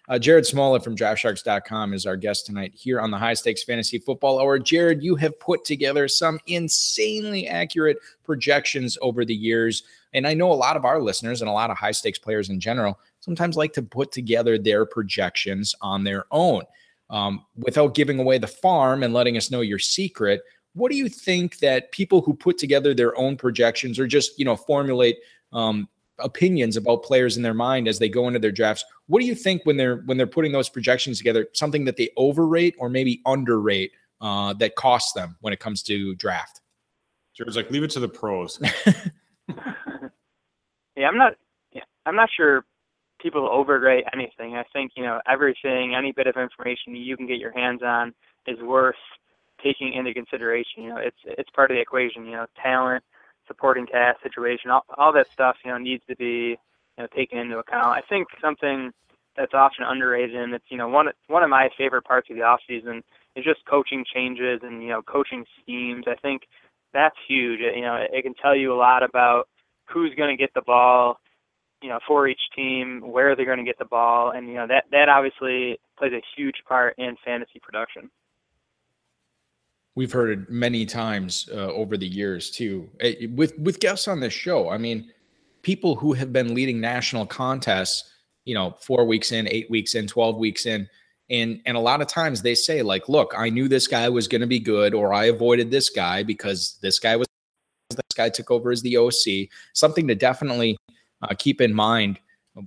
Uh, Jared Smola from DraftSharks.com is our guest tonight here on the High Stakes Fantasy Football Hour. Jared, you have put together some insanely accurate projections over the years. And I know a lot of our listeners and a lot of high stakes players in general sometimes like to put together their projections on their own. Um, without giving away the farm and letting us know your secret, what do you think that people who put together their own projections or just, you know, formulate um, opinions about players in their mind as they go into their drafts. What do you think when they're when they're putting those projections together? Something that they overrate or maybe underrate uh, that costs them when it comes to draft. Jared's like, leave it to the pros. Yeah, I'm not. Yeah, I'm not sure people overrate anything. I think you know everything, any bit of information you can get your hands on is worth taking into consideration. You know, it's it's part of the equation. You know, talent, supporting cast, situation, all, all that stuff. You know, needs to be you know taken into account. I think something that's often underrated, and it's you know one one of my favorite parts of the off season is just coaching changes and you know coaching schemes. I think that's huge. You know, it can tell you a lot about who's going to get the ball, you know, for each team, where they're going to get the ball, and you know that that obviously plays a huge part in fantasy production. We've heard it many times uh, over the years too, with with guests on this show. I mean, people who have been leading national contests, you know, four weeks in, eight weeks in, twelve weeks in, and and a lot of times they say like, "Look, I knew this guy was going to be good, or I avoided this guy because this guy was this guy took over as the OC." Something to definitely uh, keep in mind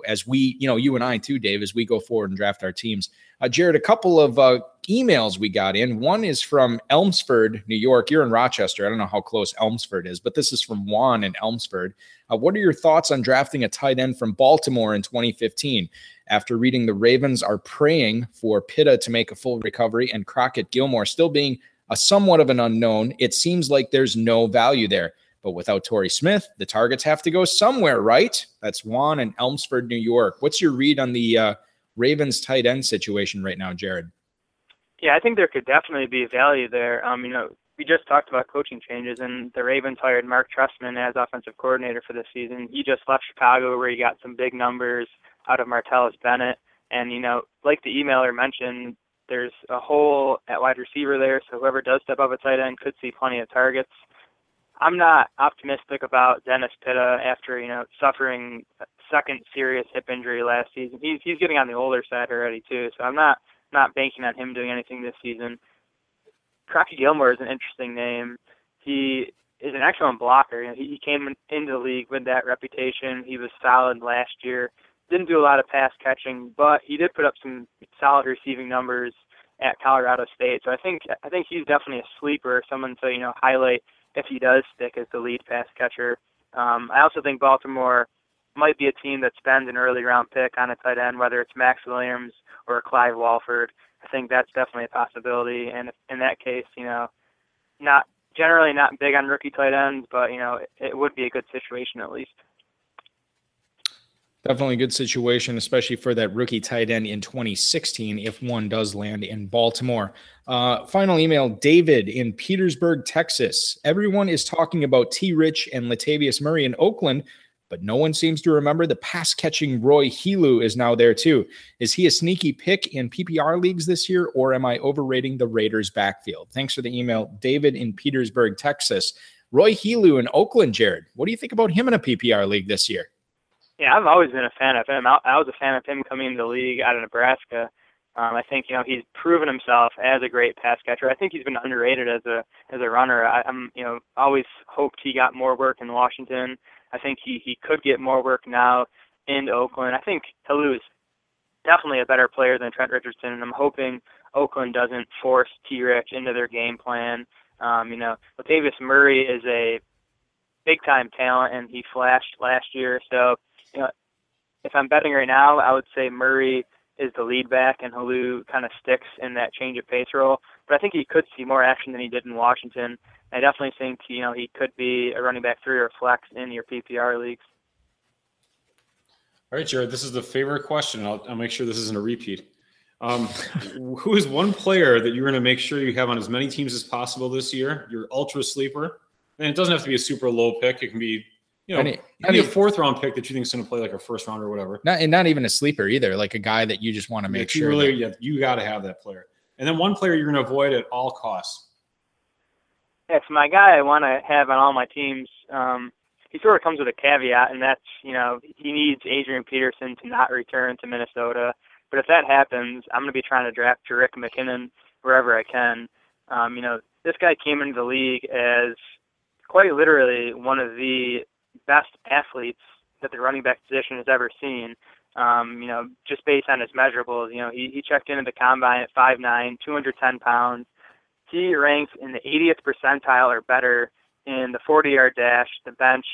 as we, you know, you and I too, Dave, as we go forward and draft our teams. Uh, Jared, a couple of uh, emails we got in. One is from Elmsford, New York. You're in Rochester. I don't know how close Elmsford is, but this is from Juan in Elmsford. Uh, what are your thoughts on drafting a tight end from Baltimore in 2015? After reading the Ravens are praying for Pitta to make a full recovery and Crockett Gilmore still being a somewhat of an unknown, it seems like there's no value there. But without Torrey Smith, the targets have to go somewhere, right? That's Juan in Elmsford, New York. What's your read on the uh, Ravens tight end situation right now, Jared? Yeah, I think there could definitely be value there. Um, you know, we just talked about coaching changes, and the Ravens hired Marc Trestman as offensive coordinator for this season. He just left Chicago, where he got some big numbers out of Martellus Bennett. And you know, like the emailer mentioned, there's a hole at wide receiver there, so whoever does step up at tight end could see plenty of targets. I'm not optimistic about Dennis Pitta after you know suffering second serious hip injury last season. He's he's getting on the older side already too, so I'm not not banking on him doing anything this season. Crockett Gilmore is an interesting name. He is an excellent blocker. You know, he, he came into the league with that reputation. He was solid last year. Didn't do a lot of pass catching, but he did put up some solid receiving numbers at Colorado State. So I think I think he's definitely a sleeper, someone to you know highlight if he does stick as the lead pass catcher. Um, I also think Baltimore might be a team that spends an early round pick on a tight end, whether it's Maxx Williams or Clive Walford. I think that's definitely a possibility. And in that case, you know, not generally not big on rookie tight ends, but you know, it, it would be a good situation at least. Definitely a good situation, especially for that rookie tight end in 2016, if one does land in Baltimore. Uh, final email David in Petersburg, Texas. Everyone is talking about T. Rich and Latavius Murray in Oakland, but no one seems to remember the pass catching Roy Helu is now there too. Is he a sneaky pick in PPR leagues this year, or am I overrating the Raiders' backfield? Thanks for the email, David in Petersburg, Texas. Roy Helu in Oakland, Jared. What do you think about him in a PPR league this year? Yeah, I've always been a fan of him. I, I was a fan of him coming into the league out of Nebraska. Um, I think you know he's proven himself as a great pass catcher. I think he's been underrated as a as a runner. I, I'm you know always hoped he got more work in Washington. I think he he could get more work now in Oakland. I think Helu is definitely a better player than Trent Richardson, and I'm hoping Oakland doesn't force T. Rich into their game plan. Um, you know, Latavius Murray is a big time talent, and he flashed last year. So you know, if I'm betting right now, I would say Murray is the lead back and Helu kind of sticks in that change of pace role. But I think he could see more action than he did in Washington. I definitely think you know he could be a running back three or flex in your PPR leagues. All right, Jared, this is the favorite question. I'll, I'll make sure this isn't a repeat. Um, who is one player that you're going to make sure you have on as many teams as possible this year? Your ultra sleeper, and it doesn't have to be a super low pick. It can be you know, any, any a fourth round pick that you think is going to play like a first round or whatever. Not and not even a sleeper either, like a guy that you just want to make yeah, sure. Really, that, yeah, you got to have that player. And then one player you're going to avoid at all costs. Yes, my guy I want to have on all my teams. Um, he sort of comes with a caveat, and that's you know he needs Adrian Peterson to not return to Minnesota. But if that happens, I'm going to be trying to draft Jerick McKinnon wherever I can. Um, you know, this guy came into the league as quite literally one of the best athletes that the running back position has ever seen. Um, you know, just based on his measurables, you know, he, he checked into the combine at 5'9", 210 pounds. He ranks in the 80th percentile or better in the 40-yard dash, the bench,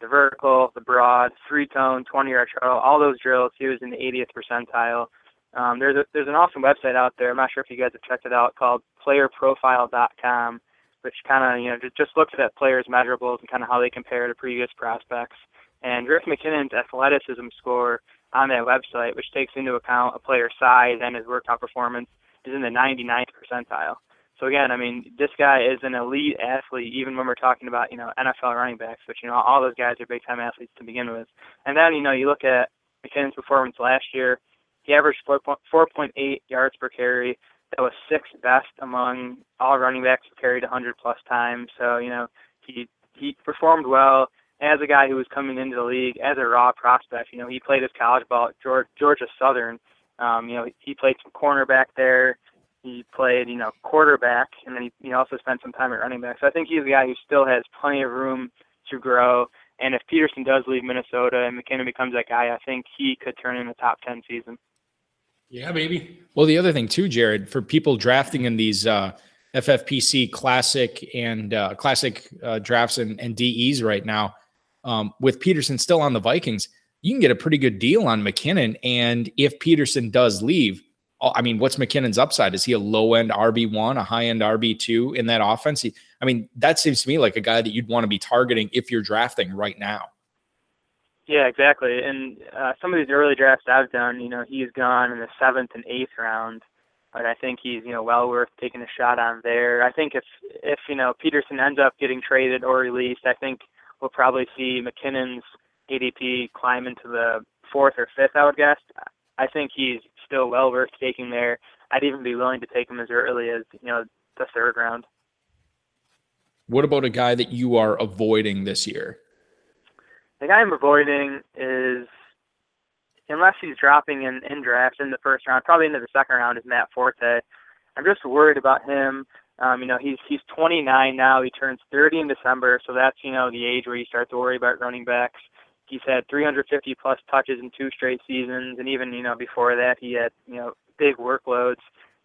the vertical, the broad, three-cone, 20-yard shuttle, all those drills. He was in the 80th percentile. Um, there's a, there's an awesome website out there. I'm not sure if you guys have checked it out called PlayerProfile.com which kind of you know just, looks at players' measurables and kind of how they compare to previous prospects. And Jerick McKinnon's athleticism score on that website, which takes into account a player's size and his workout performance, is in the 99th percentile. So again, I mean, this guy is an elite athlete, even when we're talking about you know NFL running backs, which you know all those guys are big time athletes to begin with. And then you know you look at McKinnon's performance last year. He averaged 4.8 yards per carry. That was sixth best among all running backs who carried 100 plus times. So you know he he performed well as a guy who was coming into the league as a raw prospect. You know he played his college ball at Georgia Southern. Um, you know he played some cornerback there. He played, you know, quarterback, and then he, he also spent some time at running back. So I think he's a guy who still has plenty of room to grow. And if Peterson does leave Minnesota and McKinnon becomes that guy, I think he could turn in a top ten season. Yeah, baby. Well, the other thing too, Jared, for people drafting in these uh, FFPC classic and uh, classic uh, drafts and, and, DEs right now, um, with Peterson still on the Vikings, you can get a pretty good deal on McKinnon. And if Peterson does leave, I mean, what's McKinnon's upside? Is he a low end RB1, a high end RB2 in that offense? He, I mean, that seems to me like a guy that you'd want to be targeting if you're drafting right now. Yeah, exactly. And uh, some of these early drafts I've done, you know, he's gone in the seventh and eighth round, but I think he's you know well worth taking a shot on there. I think if if you know Peterson ends up getting traded or released, I think we'll probably see McKinnon's ADP climb into the fourth or fifth. I would guess. I think he's still well worth taking there. I'd even be willing to take him as early as you know the third round. What about a guy that you are avoiding this year? The guy I'm avoiding is, unless he's dropping in in drafts in the first round, probably into the second round, is Matt Forte. I'm just worried about him. Um, you know, he's he's 29 now. He turns 30 in December, so that's you know the age where you start to worry about running backs. He's had 350 plus touches in two straight seasons, and even you know before that he had you know big workloads.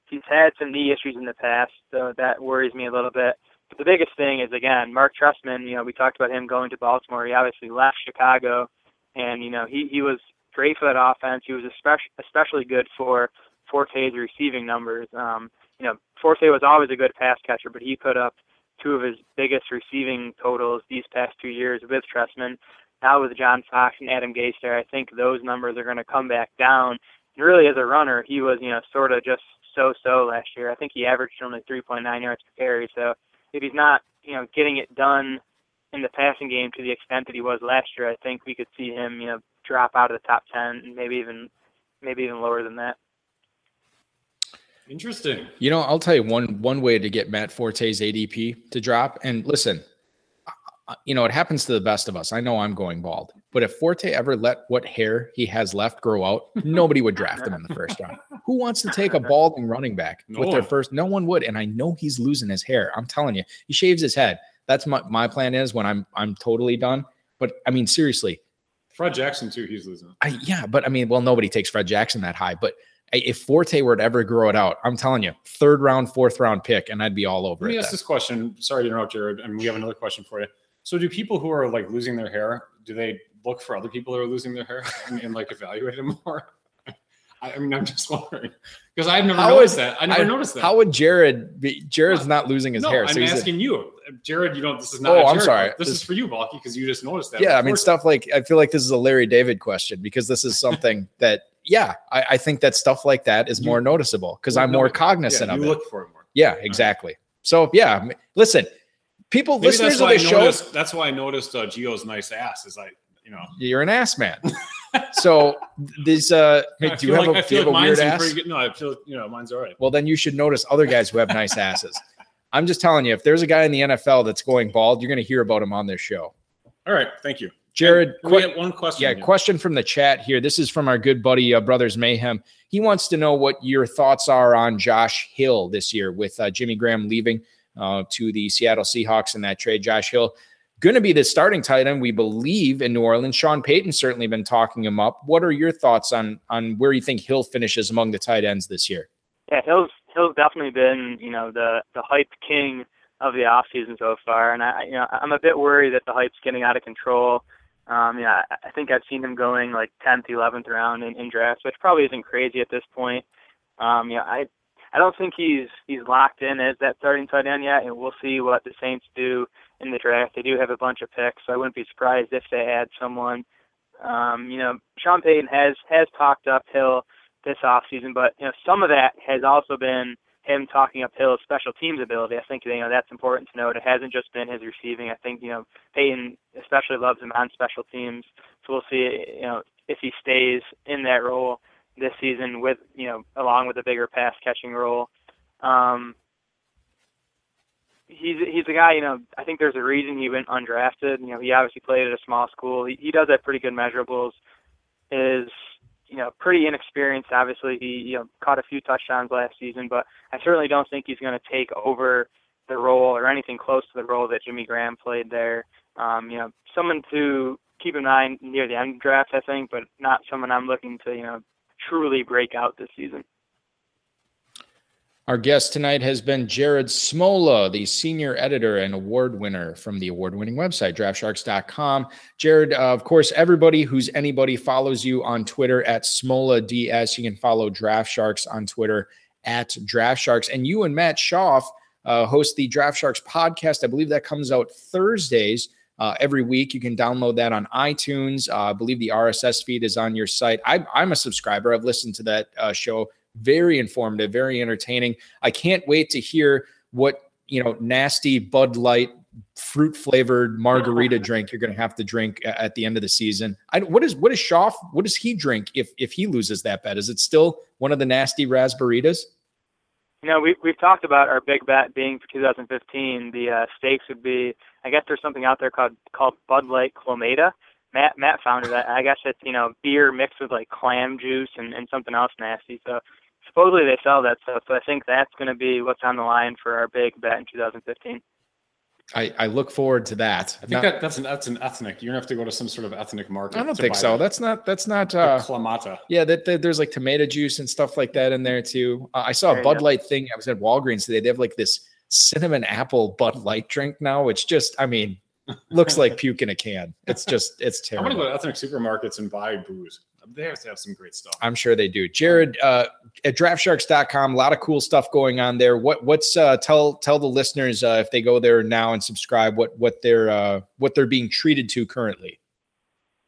He's had some knee issues in the past, so that worries me a little bit. But the biggest thing is again Marc Trestman. You know we talked about him going to Baltimore. He obviously left Chicago, and you know he he was great for that offense. He was especially especially good for Forte's receiving numbers. Um, you know Forte was always a good pass catcher, but he put up two of his biggest receiving totals these past two years with Trestman now with John Fox and Adam Gase there, I think those numbers are going to come back down. And really, as a runner, he was, you know, sort of just so-so last year. I think he averaged only 3.9 yards per carry. So if he's not, you know, getting it done in the passing game to the extent that he was last year, I think we could see him, you know, drop out of the top 10 and maybe even, maybe even lower than that. Interesting. You know, I'll tell you one one way to get Matt Forte's ADP to drop. And listen, Uh, you know, it happens to the best of us. I know I'm going bald, but if Forte ever let what hair he has left grow out, nobody would draft him in the first round. Who wants to take a balding running back no with their first? No one would. And I know he's losing his hair. I'm telling you, he shaves his head. That's my, my plan is when I'm I'm totally done. But I mean, seriously. Fred Jackson too, he's losing. I, yeah, but I mean, well, nobody takes Fred Jackson that high. But if Forte were to ever grow it out, I'm telling you, third round, fourth round pick, and I'd be all over Let me it. ask then. this question. Sorry to interrupt, Jared. And we have another question for you. So do people who are like losing their hair, do they look for other people who are losing their hair and, and like evaluate them more? I, mean, I'm just wondering because I've never how noticed would, that. I never I, noticed that. How would Jared be? Jared's not losing his no, hair. So I'm asking a, you, Jared. You don't. this is not. Oh, I'm sorry. This, this, is for you, Balky, because you just noticed that. Yeah, I mean, stuff like I feel like this is a Larry David question because this is something that, yeah, I, I, think that stuff like that is you, more noticeable because I'm more cognizant yeah, of you it. look for it more. Yeah, exactly. Right. So yeah, listen, people Maybe listeners of the show. Noticed, that's why I noticed uh, Gio's nice ass. Is like you know you're an ass man. so this uh, do you have like, a, do you have like a weird ass? Good. No, I feel you know mine's all right. Well, then you should notice other guys who have nice asses. I'm just telling you, if there's a guy in the NFL that's going bald, you're going to hear about him on this show. All right, thank you, Jared. we have one question. Yeah, here. question from the chat here. This is from our good buddy uh, Brothers Mayhem. He wants to know what your thoughts are on Josh Hill this year with uh, Jimmy Graham leaving uh, to the Seattle Seahawks in that trade. Josh Hill going to be the starting tight end, we believe, in New Orleans. Sean Payton's certainly been talking him up. What are your thoughts on on where you think Hill finishes among the tight ends this year? Yeah, Hill's Hill's definitely been you know the the hype king of the off season so far, and I you know I'm a bit worried that the hype's getting out of control. Um, yeah, I think I've seen him going like 10th, 11th round in, in drafts, which probably isn't crazy at this point. Um, yeah, I I don't think he's he's locked in as that starting tight end yet, and we'll see what the Saints do in the draft. They do have a bunch of picks, so I wouldn't be surprised if they add someone Um, you know, Sean Payton has has talked up Hill this offseason, but you know, some of that has also been him talking up Hill's special teams ability. I think you know that's important to note. It hasn't just been his receiving. I think you know Payton especially loves him on special teams. So we'll see you know if he stays in that role this season with you know along with a bigger pass catching role. Um, he's he's a guy. You know, I think there's a reason he went undrafted. You know, he obviously played at a small school. He, he does have pretty good measurables. Is you know pretty inexperienced. Obviously, he you know caught a few touchdowns last season, but I certainly don't think he's going to take over the role or anything close to the role that Jimmy Graham played there. Um, you know, someone to keep in mind near the end draft, I think, but not someone I'm looking to you know truly break out this season. Our guest tonight has been Jared Smola, the senior editor and award winner from the award winning website, draftsharks.com. Jared, uh, of course, everybody who's anybody follows you on Twitter at SmolaDS. You can follow Draft Sharks on Twitter at Draft Sharks. And you and Matt Schauf uh, host the Draft Sharks podcast. I believe that comes out Thursdays. Uh, every week. You can download that on iTunes. Uh, I believe the RSS feed is on your site. I, am a subscriber. I've listened to that uh, show very informative, very entertaining. I can't wait to hear what you know nasty Bud Light fruit flavored margarita drink you're going to have to drink at the end of the season. I, what is what is Schauf? What does he drink if if he loses that bet? Is it still one of the nasty raspberries? You know, we we've talked about our big bet being for 2015. The uh, stakes would be, I guess there's something out there called called Bud Light Clomata. Matt Matt found it. I guess it's you know beer mixed with like clam juice and, and something else nasty. So supposedly they sell that stuff. So I think that's going to be what's on the line for our big bet in 2015. I, I look forward to that. I think that, that's an that's an ethnic. You're gonna have to go to some sort of ethnic market. I don't think so. That. That's not that's not uh Clamata. Yeah, that, that, there's like tomato juice and stuff like that in there too. Uh, I saw a Bud Light thing. I was at Walgreens today. They have like this cinnamon apple Bud Light drink now, which just I mean looks like puke in a can. It's just it's terrible. I want to go to ethnic supermarkets and buy booze. They have to have some great stuff. I'm sure they do. Jared uh, at DraftSharks.com, a lot of cool stuff going on there. What what's uh, tell tell the listeners uh, if they go there now and subscribe what what they're uh, what they're being treated to currently.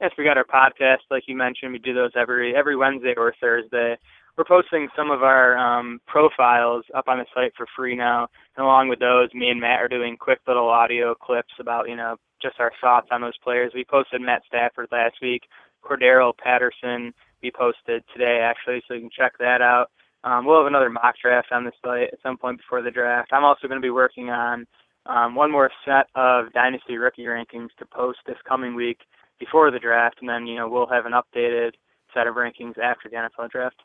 Yes, we got our podcast, like you mentioned. We do those every every Wednesday or Thursday. We're posting some of our um, profiles up on the site for free now, and along with those, me and Matt are doing quick little audio clips about you know just our thoughts on those players. We posted Matt Stafford last week Cordarrelle Patterson we posted today, actually, so you can check that out. Um, we'll have another mock draft on the site at some point before the draft. I'm also going to be working on um, one more set of dynasty rookie rankings to post this coming week before the draft, and then you know we'll have an updated set of rankings after the NFL draft.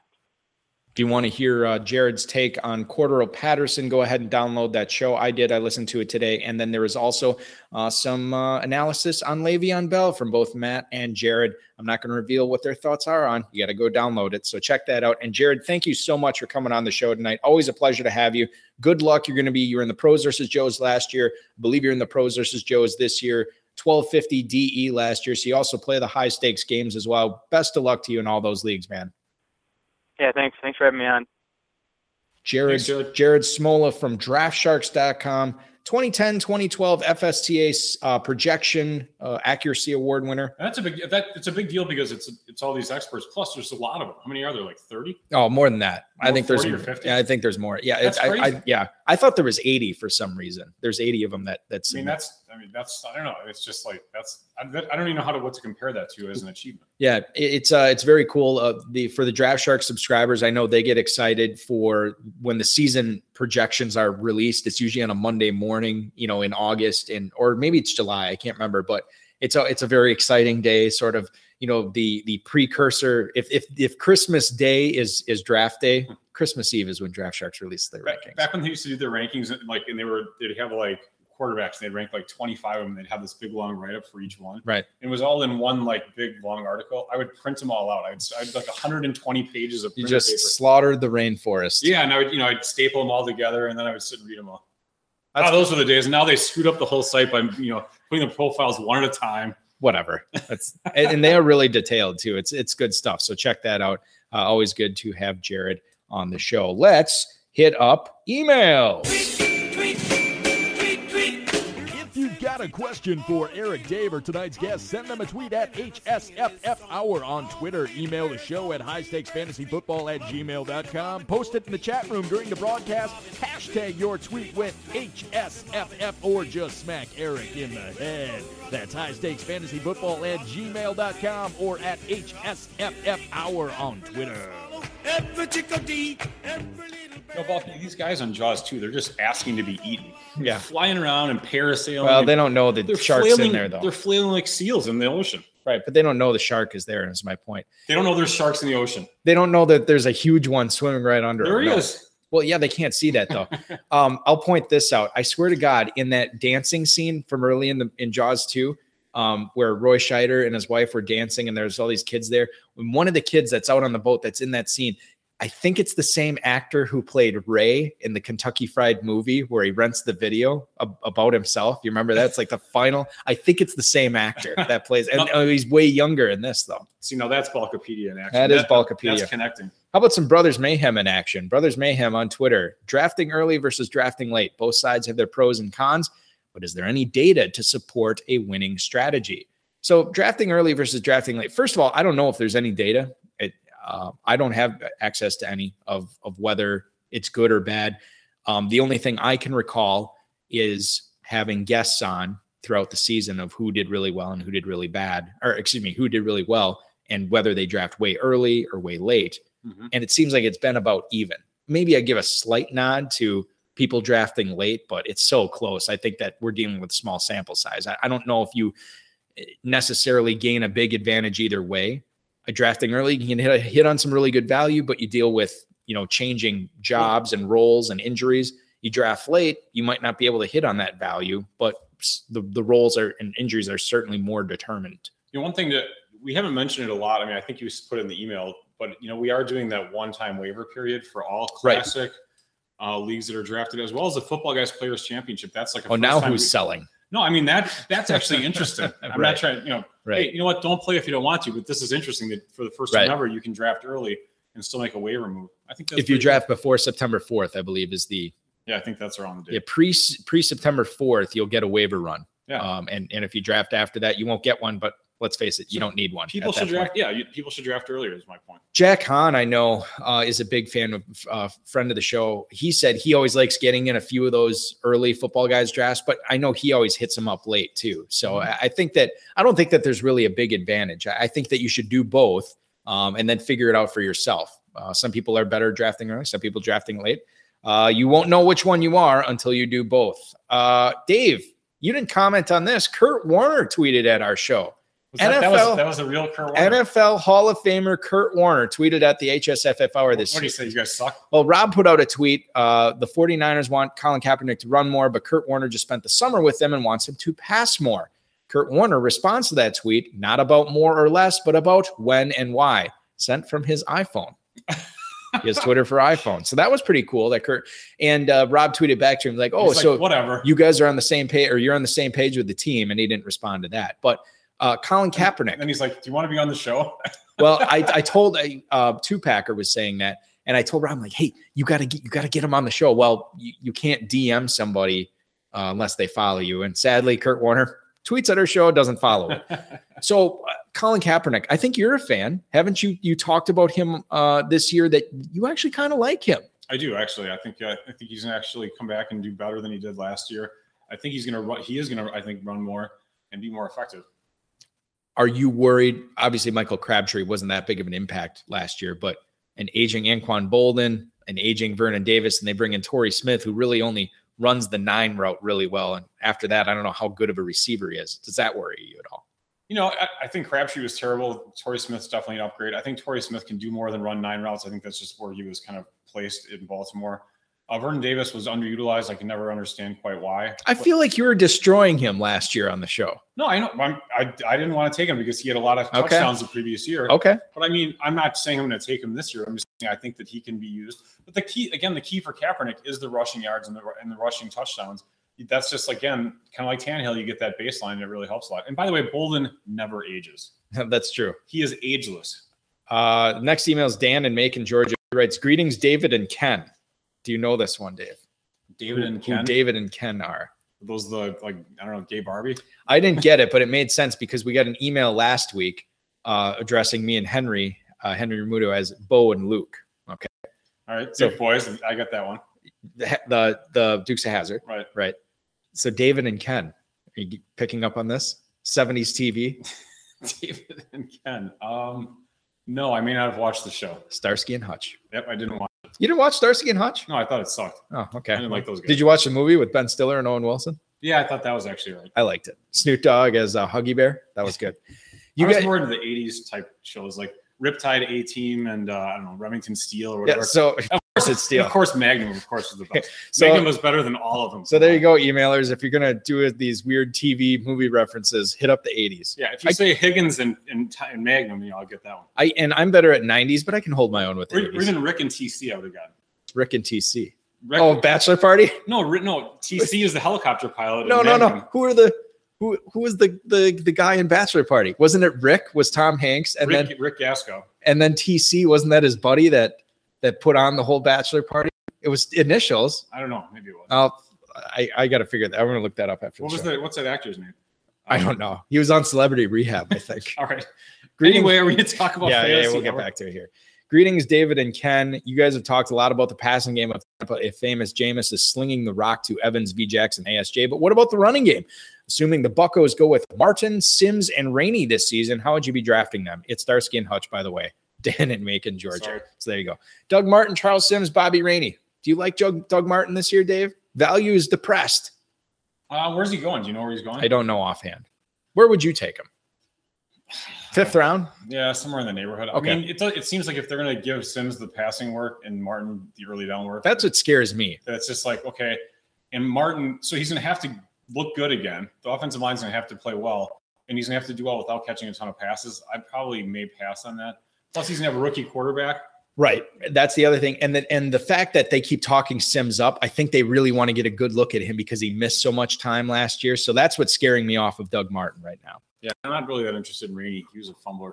If you want to hear uh, Jared's take on Cordarrelle Patterson, go ahead and download that show. I did. I listened to it today. And then there is also uh, some uh, analysis on Le'Veon Bell from both Matt and Jared. I'm not going to reveal what their thoughts are on. You got to go download it. So check that out. And Jared, thank you so much for coming on the show tonight. Always a pleasure to have you. Good luck. You're going to be, you're in the pros versus Joes last year. I believe you're in the pros versus Joes this year. 1250 DE last year. So you also play the high stakes games as well. Best of luck to you in all those leagues, man. Yeah, thanks. Thanks for having me on. Jared, Thanks, Jared Smola from draftsharks.com. 2010 2012 FSTA uh, projection uh, accuracy award winner. That's a big that it's a big deal because it's it's all these experts. Plus, there's a lot of them. How many are there? Like 30? Oh, more than that. More I think there's 50. yeah, I think there's more. Yeah, that's I, I, yeah. I thought there was 80 for some reason. There's 80 of them that that's. I mean, that's I mean that's I don't know. It's just like that's I, I don't even know how to what to compare that to as an achievement. Yeah, it's uh it's very cool. Uh, the for the Draft Shark subscribers, I know they get excited for when the season projections are released. It's usually on a Monday morning, you know, in August and or maybe it's July. I can't remember, but it's a it's a very exciting day. Sort of you know the the precursor. If if if Christmas Day is is draft day, Christmas Eve is when Draft Sharks release their back, rankings. Back when they used to do their rankings, and like and they were they'd have like quarterbacks. They'd rank like 25 of them. They'd have this big long write up for each one. Right. And it was all in one like big long article. I would print them all out. I'd, I'd like 120 pages of you just paper. slaughtered the rainforest. Yeah, and I would you know I'd staple them all together and then I would sit and read them all. That's oh, those were the days. And now they screwed up the whole site by you know putting the profiles one at a time. Whatever. That's and, they are really detailed too. It's it's good stuff. So check that out. Uh, always good to have Jared on the show. Let's hit up emails. A question for Eric Dave or tonight's guest, send them a tweet at HSFF Hour on Twitter. Email the show at highstakesfantasyfootball at gmail.com. Post it in the chat room during the broadcast. Hashtag your tweet with HSFF or just smack Eric in the head. That's highstakesfantasyfootball at gmail.com or at HSFF Hour on Twitter. Every chickadee, every little You know, Balky, these guys on Jaws too, they're just asking to be eaten. Yeah. flying around and parasailing. Well, they don't know the they're shark's flailing, in there though. They're flailing like seals in the ocean. Right, but they don't know the shark is there. Is my point. They don't know there's sharks in the ocean. They don't know that there's a huge one swimming right under. There them. he No. is. Well, yeah, they can't see that though. um, I'll point this out. I swear to God, in that dancing scene from early in the in Jaws 2, um, where Roy Scheider and his wife were dancing, and there's all these kids there. When one of the kids that's out on the boat that's in that scene, I think it's the same actor who played Ray in the Kentucky Fried movie where he rents the video ab- about himself. You remember that? It's like the final. I think it's the same actor that plays, and oh, he's way younger in this though. See, now that's Bulkopedia in action. That is Bulkopedia. That's connecting. How about some Brothers Mayhem in action? Brothers Mayhem on Twitter. Drafting early versus drafting late. Both sides have their pros and cons, but is there any data to support a winning strategy? So, drafting early versus drafting late. First of all, I don't know if there's any data. It, uh, I don't have access to any of, of whether it's good or bad. Um, the only thing I can recall is having guests on throughout the season of who did really well and who did really bad, or excuse me, who did really well and whether they draft way early or way late Mhm. and it seems like it's been about even. Maybe I give a slight nod to people drafting late, but it's so close. I think that we're dealing with small sample size. I, I don't know if you eh, necessarily gain a big advantage either way. A drafting early, you can hit, hit on some really good value, but you deal with you know changing jobs and roles and injuries. You draft late, you might not be able to hit on that value, but the the roles are and injuries are certainly more determined. You know, one thing that we haven't mentioned it a lot. I mean, I think you put it in the email, but you know, we are doing that one-time waiver period for all Right. Uh, leagues that are drafted, as well as the Football Guys Players Championship. That's like a Oh, now who's we- selling? No, I mean that that's actually interesting. I'm Right. not trying, you know, Right. hey, you know what? Don't play if you don't want to, but this is interesting that for the first Right. time ever, you can draft early and still make a waiver move. I think that's if you draft before September 4th, I believe is the yeah, I think that's around the yeah, pre pre September 4th, you'll get a waiver run. Yeah. Um, and, and if you draft after that, you won't get one, but let's face it, you don't need one. People should point. draft. Yeah, you, people should draft earlier. Is my point. Jack Hahn, I know, uh, is a big fan of uh, friend of the show. He said he always likes getting in a few of those early football guys drafts, but I know he always hits them up late too. So I, I think that I don't think that there's really a big advantage. I, I think that you should do both um, and then figure it out for yourself. Uh, some people are better drafting early, some people drafting late. Uh, you won't know which one you are until you do both. Uh, Dave, you didn't comment on this. Kurt Warner tweeted at our show. That, that was NFL that was a real Kurt Warner. NFL Hall of Famer Kurt Warner tweeted at the HSFF hour What this do you say? You guys suck. Well, Rob put out a tweet. Uh, the 49ers want Colin Kaepernick to run more, but Kurt Warner just spent the summer with them and wants him to pass more. Kurt Warner responds to that tweet, not about more or less, but about when and why, sent from his iPhone. he has Twitter for iPhone. So that was pretty cool that Kurt and uh, Rob tweeted back to him like, "Oh, He's like, so whatever. you guys are on the same page or you're on the same page with the team," and he didn't respond to that. But uh, Colin Kaepernick, And he's like, "Do you want to be on the show?" well, I, I told a uh, two packer was saying that, and I told Rob, I'm like, hey, you gotta get you gotta get him on the show. Well, you, you can't DM somebody uh, unless they follow you. And sadly, Kurt Warner tweets at our show, doesn't follow. it. so, uh, Colin Kaepernick, I think you're a fan, haven't you? You talked about him uh, this year that you actually kind of like him. I do actually. I think uh, I think he's gonna actually come back and do better than he did last year. I think he's gonna run. He is gonna, I think, run more and be more effective. Are you worried? Obviously, Michael Crabtree wasn't that big of an impact last year, but an aging Anquan Boldin, an aging Vernon Davis, and they bring in Torrey Smith, who really only runs the nine route really well. And after that, I don't know how good of a receiver he is. Does that worry you at all? You know, I, I think Crabtree was terrible. Torrey Smith's definitely an upgrade. I think Torrey Smith can do more than run nine routes. I think that's just where he was kind of placed in Baltimore. Uh, Vernon Davis was underutilized. I can never understand quite why. I feel like you were destroying him last year on the show. No, I know. I'm, I I didn't want to take him because he had a lot of Okay. touchdowns the previous year. Okay. But I mean, I'm not saying I'm going to take him this year. I'm just saying I think that he can be used. But the key, again, the key for Kaepernick is the rushing yards and the and the rushing touchdowns. That's just again kind of like Tannehill. You get that baseline, and it really helps a lot. And by the way, Boldin never ages. That's true. He is ageless. Uh, next email is Dan in Macon, Georgia. He writes, Greetings, David and Ken. Do you know this one, Dave? David and Who Ken. David and Ken are. those the like I don't know, gay Barbie. I didn't get it, but it made sense because we got an email last week uh, addressing me and Henry, uh, Henry Ramuto as Bo and Luke. Okay, All right, So- so boys, I got that one. the the, the Dukes of Hazzard, Right. right? So David and Ken, are you picking up on this? 70s TV, David and Ken. Um, no, I may not have watched the show. Starsky and Hutch. Yep, I didn't watch. You didn't watch Starsky and Hutch? No, I thought it sucked. Oh, okay. I didn't like those guys. Did you watch the movie with Ben Stiller and Owen Wilson? Yeah, I thought that was actually right. I liked it. Snoop Dogg as a Huggy Bear. That was good. You I was guys, more into the '80s type shows like Riptide, A Team, and uh, I don't know Remington Steele or whatever. yeah. So course it's Steele. Of course, Magnum. Of course, was the best. So- Magnum was better than all of them. So there you go, emailers. If you're gonna do these weird TV movie references, hit up the 80s. Yeah, if you I- say Higgins and, and, and Magnum, you know, I'll get that one. I and I'm better at 90s, but I can hold my own with the Or, or 80s. even Rick and TC, I would have gotten. Rick and TC. Rick, Oh, bachelor party? no, no, TC is the helicopter pilot. No, no, no. Who are the who who was the the the guy in bachelor party? Wasn't it Rick? Was Tom Hanks and Rick, then Rick Gassko. and then TC? Wasn't that his buddy that that put on the whole bachelor party? It was initials. I don't know. Maybe it was. I'll I I got to figure that. I'm gonna look that up after. what the was show. the what's that actor's name? I don't know. He was on Celebrity Rehab, I think. All right. Greetings- Anyway, are we to talk about yeah, yeah, we'll get back to it here. Greetings, David and Ken. You guys have talked a lot about the passing game of Tampa. If famous Jameis is slinging the rock to Evans, V. Jackson, ASJ, but what about the running game? Assuming the Buckos go with Martin, Sims, and Rainey this season, how would you be drafting them? It's Starsky and Hutch, by the way. Dan and Macon, Georgia. Sorry. So there you go. Doug Martin, Charles Sims, Bobby Rainey. Do you like Doug, Doug Martin this year, Dave? Value is depressed. Uh, where's he going? Do you know where he's going? I don't know offhand. Where would you take him? Fifth round? Yeah, somewhere in the neighborhood. Okay. I mean, it, it seems like if they're going to give Sims the passing work and Martin the early down work, That's what scares me. that's just like okay. And Martin, so he's going to have to look good again. The offensive line's going to have to play well, and he's going to have to do well without catching a ton of passes. I probably may pass on that. Plus, he's to have a rookie quarterback. Right. That's the other thing. And that and the fact that they keep talking Sims up, I think they really want to get a good look at him because he missed so much time last year. So that's what's scaring me off of Doug Martin right now. Yeah, I'm not really that interested in Rainey. He was a fumbler.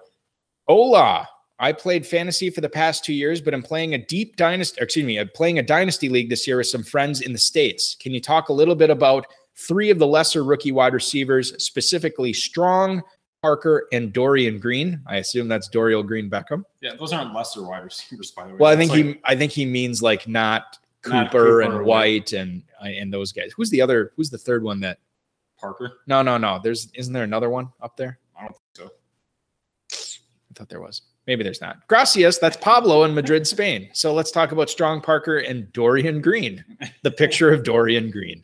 Hola. I played fantasy for the past two years, but I'm playing a deep dynasty, excuse me, I'm playing a dynasty league this year with some friends in the States. Can you talk a little bit about three of the lesser rookie wide receivers, specifically Strong, Parker, and Dorian Green? I assume that's Dorial Green Beckham. Yeah, those aren't lesser wide receivers, by the way. Well, I That's think like- he I think he means like not Cooper, Not Cooper and White and uh, and those guys. Who's the other? Who's the third one that? Parker. No, no, no. There's isn't there another one up there? I don't think so. I thought there was. Maybe there's not. Gracias. That's Pablo in Madrid, Spain. So let's talk about Strong Parker and Dorian Green. The picture of Dorian Green.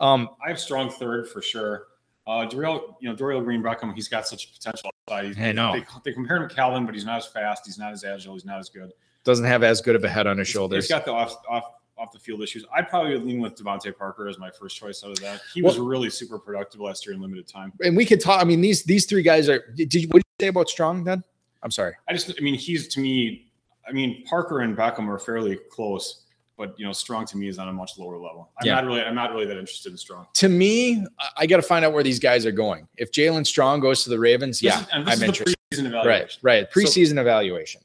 Um, I have strong third for sure. Uh, Dorial, you know, Dorial Green Beckham, he's got such potential outside. He's- I know. They, they compare him to Calvin, but he's not as fast. He's not as agile. He's not as good. doesn't have as good of a head on his shoulders. He's got the off off off the field issues. I'd probably lean with DeVante Parker as my first choice out of that. He was really super productive last year in limited time. and we could talk. I mean, these these three guys are. Did you what did you say about Strong then? I'm sorry. I just, I mean, he's to me. I mean, Parker and Beckham are fairly close, but you know, Strong to me is on a much lower level. I'm Yeah. not really, I'm not really that interested in Strong. To me, I- got to find out where these guys are going. If Jalen Strong goes to the Ravens, This yeah, is, I'm interested. the preseason Right, evaluation. right. Preseason evaluation.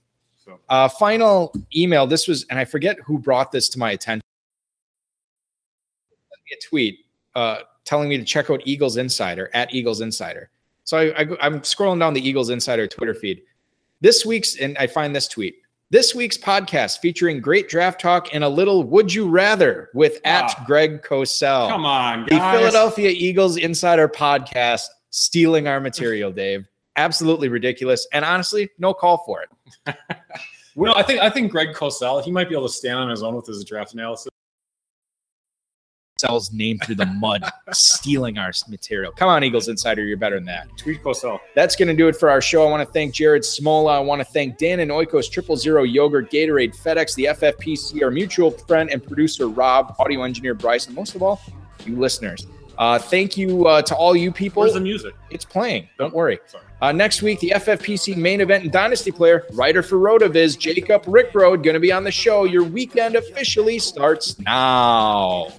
So Uh, final email. This was, and I forget who brought this to my attention. A tweet uh, telling me to check out Eagles Insider at Eagles Insider. So I, I, I'm scrolling down the Eagles Insider Twitter feed. This week's, and I find this tweet. This week's podcast featuring great draft talk and a little "Would you rather" with at Ah. Greg Cosell. come on, The. Philadelphia Eagles Insider podcast stealing our material, Dave. Absolutely ridiculous. And honestly, no call for it. No, I think I think Greg Cosell, he might be able to stand on his own with his draft analysis. Sells name through the mud, stealing our material. Come on, Eagles Insider, you're better than that. Tweet Cosell. That's going to do it for our show. I want to thank Jared Smola. I want to thank Dannon Oikos Triple Zero Yogurt, Gatorade, FedEx, the FFPC, our mutual friend and producer Rob, audio engineer Bryce, and most of all, you listeners. Uh, thank you uh, to all you people. Where's the music? It's playing. Don't worry. Uh, next week, the FFPC main event and dynasty player, writer for Rotoviz, Jacob Rickroad, going to be on the show. Your weekend officially starts now.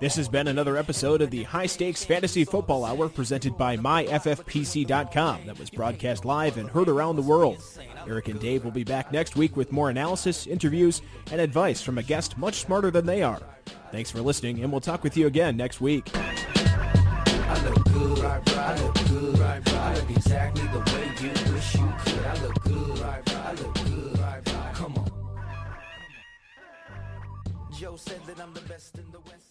This has been another episode of the High Stakes Fantasy Football Hour presented by MyFFPC.com that was broadcast live and heard around the world. Eric and Dave will be back next week with more analysis, interviews, and advice from a guest much smarter than they are. Thanks for listening, and we'll talk with you again next week. I look good, I look good, I look exactly the way you wish you could. I look good, I look good, come on. Joe said that I'm the best in the West.